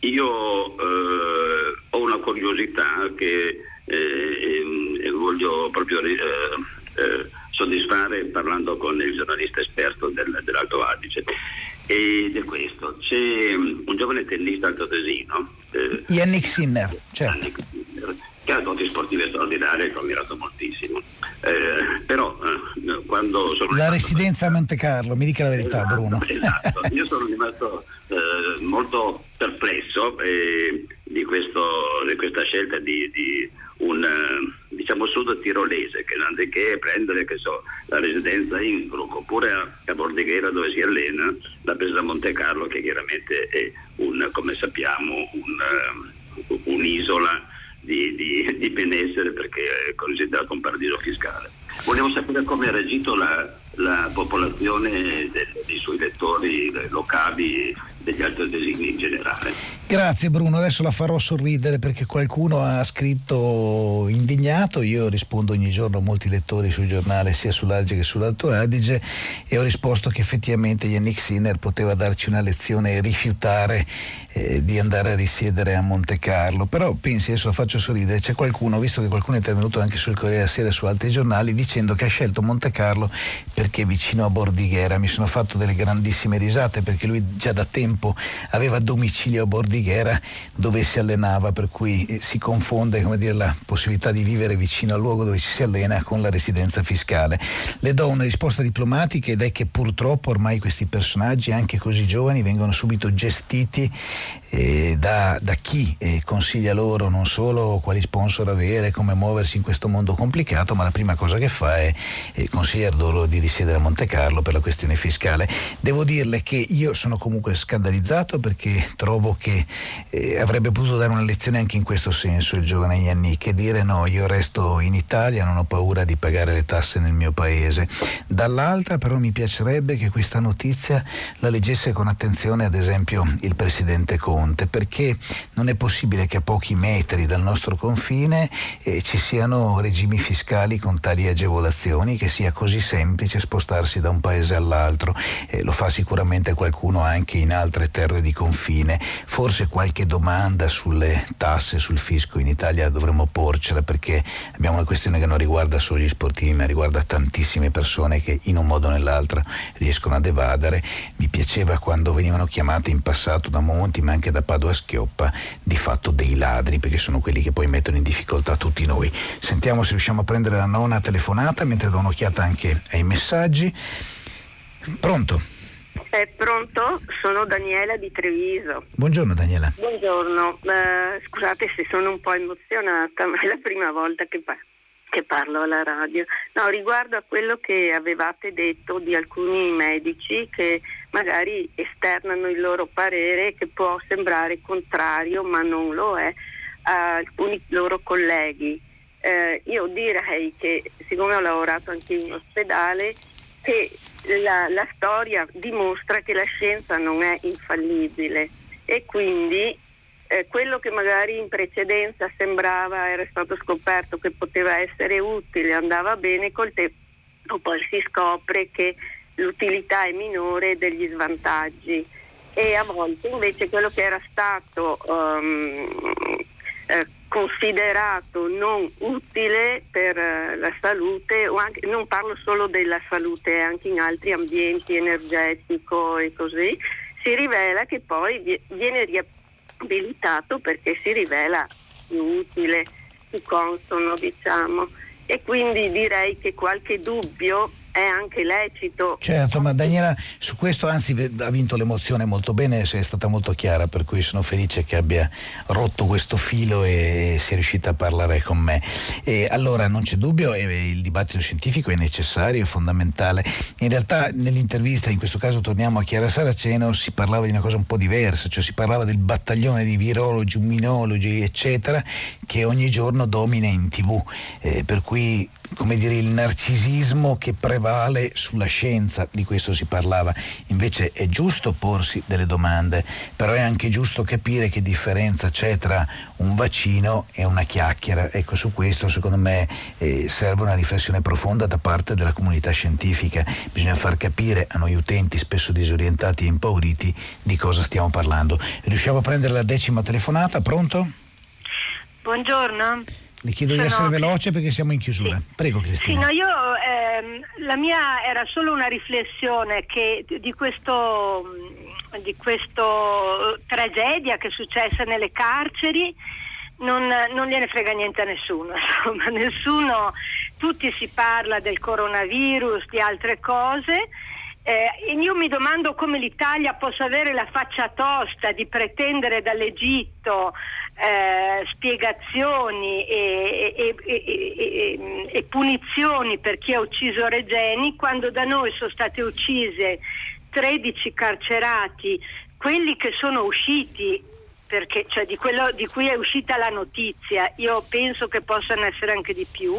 io eh, ho una curiosità che eh, voglio proprio eh, eh, soddisfare parlando con il giornalista esperto del, dell'Alto Adige. Ed è questo, c'è un giovane tennista altoatesino. Eh, Yannick Sinner, certo. Yannick Sinner che ha doti sportive straordinarie che ho ammirato moltissimo. Eh, però eh, quando sono La residenza a Monte Carlo, mi dica la verità esatto, Bruno. Esatto, io sono rimasto eh, molto perplesso eh, di, questo, di, questa scelta di, di un eh, diciamo sud tirolese che anziché prendere che so, la residenza in Innsbruck oppure a, a Bordighera dove si allena l'ha presa a Monte Carlo che chiaramente è un, come sappiamo un, uh, un'isola di, di, di benessere perché è considerato un paradiso fiscale. Volevo sapere come ha reagito la, la popolazione de, dei suoi lettori locali degli altri designi in generale. Grazie Bruno, adesso la farò sorridere perché qualcuno ha scritto indignato, io rispondo ogni giorno a molti lettori sul giornale sia sull'Adige che sull'Alto Adige e ho risposto che effettivamente Yannick Sinner poteva darci una lezione e rifiutare eh, di andare a risiedere a Monte Carlo, però pensi, adesso la faccio sorridere, c'è qualcuno, visto che qualcuno è intervenuto anche sul Corriere della Sera e su altri giornali, dicendo che ha scelto Monte Carlo perché è vicino a Bordighera, mi sono fatto delle grandissime risate perché lui già da tempo aveva domicilio a Bordighera dove si allenava, per cui eh, si confonde dire, la possibilità di vivere vicino al luogo dove ci si allena con la residenza fiscale. Le do una risposta diplomatica ed è che purtroppo ormai questi personaggi, anche così giovani, vengono subito gestiti eh, da, da, chi eh, consiglia loro non solo quali sponsor avere, come muoversi in questo mondo complicato, ma la prima cosa che fa è eh, consigliare loro di risiedere a Monte Carlo per la questione fiscale. Devo dirle che io sono comunque scandalizzato perché trovo che eh, avrebbe potuto dare una lezione anche in questo senso il giovane Yannick e dire no, io resto in Italia, non ho paura di pagare le tasse nel mio paese. Dall'altra però mi piacerebbe che questa notizia la leggesse con attenzione ad esempio il Presidente Conte perché non è possibile che a pochi metri dal nostro confine eh, ci siano regimi fiscali con tali agevolazioni, che sia così semplice spostarsi da un paese all'altro. Eh, lo fa sicuramente qualcuno anche in altre terre di confine. Forse qualche domanda sulle tasse, sul fisco in Italia dovremmo porcela perché abbiamo una questione che non riguarda solo gli sportivi, ma riguarda tantissime persone che in un modo o nell'altro riescono ad evadere. Mi piaceva quando venivano chiamate in passato da Monti, ma anche da Padova Schioppa, di fatto dei ladri, perché sono quelli che poi mettono in difficoltà tutti noi. Sentiamo se riusciamo a prendere la nona telefonata mentre do un'occhiata anche ai messaggi. Pronto? È pronto? Sono Daniela di Treviso. Buongiorno Daniela. Buongiorno, uh, scusate se sono un po' emozionata, ma è la prima volta che, pa- che parlo alla radio. No, riguardo a quello che avevate detto di alcuni medici che magari esternano il loro parere che può sembrare contrario, ma non lo è, a alcuni loro colleghi. Eh, io direi che, siccome ho lavorato anche in ospedale, che la, la storia dimostra che la scienza non è infallibile e quindi eh, quello che magari in precedenza sembrava era stato scoperto che poteva essere utile, andava bene, col tempo poi si scopre che l'utilità è minore degli svantaggi. E a volte invece quello che era stato um, eh, considerato non utile per eh, la salute, o anche, non parlo solo della salute, anche in altri ambienti, energetico e così, si rivela che poi viene riabilitato perché si rivela più utile, più consono, diciamo. E quindi direi che qualche dubbio è anche lecito. Certo, ma Daniela su questo anzi ha vinto l'emozione molto bene, è stata molto chiara, per cui sono felice che abbia rotto questo filo e sia riuscita a parlare con me. E allora non c'è dubbio, il dibattito scientifico è necessario, è fondamentale. In realtà nell'intervista, in questo caso torniamo a Chiara Saraceno, si parlava di una cosa un po' diversa, cioè si parlava del battaglione di virologi, immunologi, eccetera, che ogni giorno domina in tv, eh, per cui come dire, il narcisismo che prevale sulla scienza, di questo si parlava. Invece è giusto porsi delle domande, però è anche giusto capire che differenza c'è tra un vaccino e una chiacchiera. Ecco, su questo secondo me eh, serve una riflessione profonda da parte della comunità scientifica. Bisogna far capire a noi utenti, spesso disorientati e impauriti, di cosa stiamo parlando. Riusciamo a prendere la decima telefonata? Pronto? Buongiorno. Le chiedo di essere veloce perché siamo in chiusura. Sì. Prego Cristina. Sì, no, io ehm, la mia era solo una riflessione che di questo di questa tragedia che è successa nelle carceri non, non gliene frega niente a nessuno, insomma, nessuno tutti si parla del coronavirus, di altre cose. Eh, io mi domando come l'Italia possa avere la faccia tosta di pretendere dall'Egitto eh, spiegazioni e, e, e, e, punizioni per chi ha ucciso Regeni quando da noi sono state uccise 13 carcerati, quelli che sono usciti perché, cioè di quello di cui è uscita la notizia, io penso che possano essere anche di più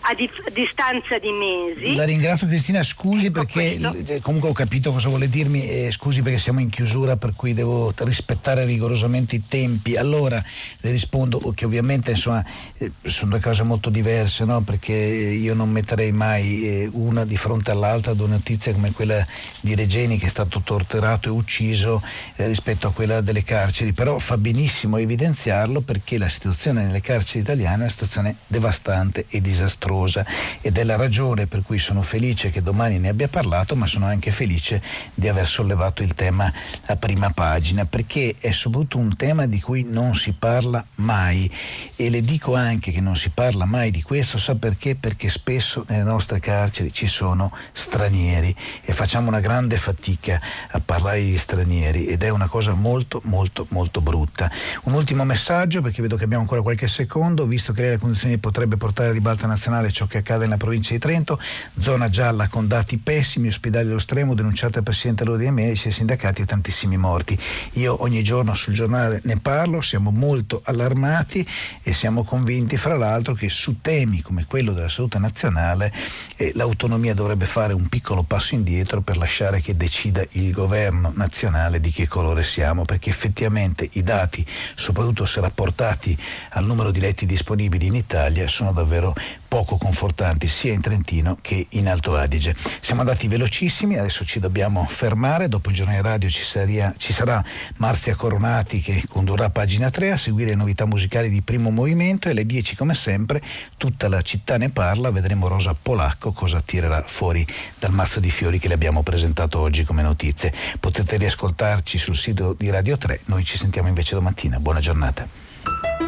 a dif- distanza di mesi. La ringrazio Cristina, scusi ecco perché quello. Eh, comunque ho capito cosa vuole dirmi, eh, scusi perché siamo in chiusura per cui devo rispettare rigorosamente i tempi. Allora le rispondo che ovviamente insomma, eh, sono due cose molto diverse, no? perché io non metterei mai eh, una di fronte all'altra due notizie come quella di Regeni che è stato torturato e ucciso eh, rispetto a quella delle carceri, però fa benissimo evidenziarlo perché la situazione nelle carceri italiane è una situazione devastante e disastrosa disastrosa ed è la ragione per cui sono felice che domani ne abbia parlato, ma sono anche felice di aver sollevato il tema a prima pagina, perché è soprattutto un tema di cui non si parla mai e le dico anche che non si parla mai di questo, sa perché? Perché spesso nelle nostre carceri ci sono stranieri e facciamo una grande fatica a parlare di stranieri ed è una cosa molto molto molto brutta. Un ultimo messaggio perché vedo che abbiamo ancora qualche secondo, visto che lei la condizione potrebbe portare a ribalta nazionale nazionale ciò che accade nella provincia di Trento, zona gialla con dati pessimi, ospedali allo stremo, denunciate al Presidente dell'Ordine Medici, ai sindacati e tantissimi morti. Io ogni giorno sul giornale ne parlo, siamo molto allarmati e siamo convinti fra l'altro che su temi come quello della salute nazionale eh, l'autonomia dovrebbe fare un piccolo passo indietro per lasciare che decida il governo nazionale di che colore siamo, perché effettivamente i dati, soprattutto se rapportati al numero di letti disponibili in Italia, sono davvero poco confortanti sia in Trentino che in Alto Adige. Siamo andati velocissimi, adesso ci dobbiamo fermare, dopo il giornale radio ci, saria, ci sarà Marzia Coronati che condurrà pagina 3 a seguire le novità musicali di primo movimento e alle 10 come sempre tutta la città ne parla, vedremo Rosa Polacco cosa tirerà fuori dal mazzo di fiori che le abbiamo presentato oggi come notizie. Potete riascoltarci sul sito di Radio 3, noi ci sentiamo invece domattina. Buona giornata.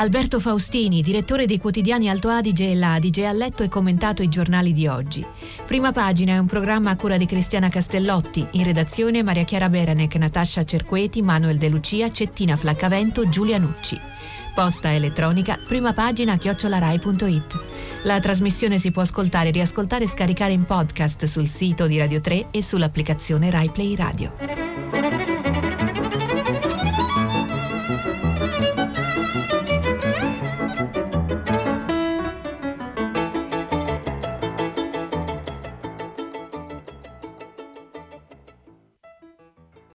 Alberto Faustini, direttore dei quotidiani Alto Adige e L'Adige, ha letto e commentato i giornali di oggi. Prima pagina è un programma a cura di Cristiana Castellotti, in redazione Maria Chiara Beranec, Natascia Cerqueti, Manuel De Lucia, Cettina Flaccavento, Giulia Nucci. Posta elettronica, prima pagina chiocciolarai.it. La trasmissione si può ascoltare, riascoltare e scaricare in podcast sul sito di Radio 3 e sull'applicazione RaiPlay Radio.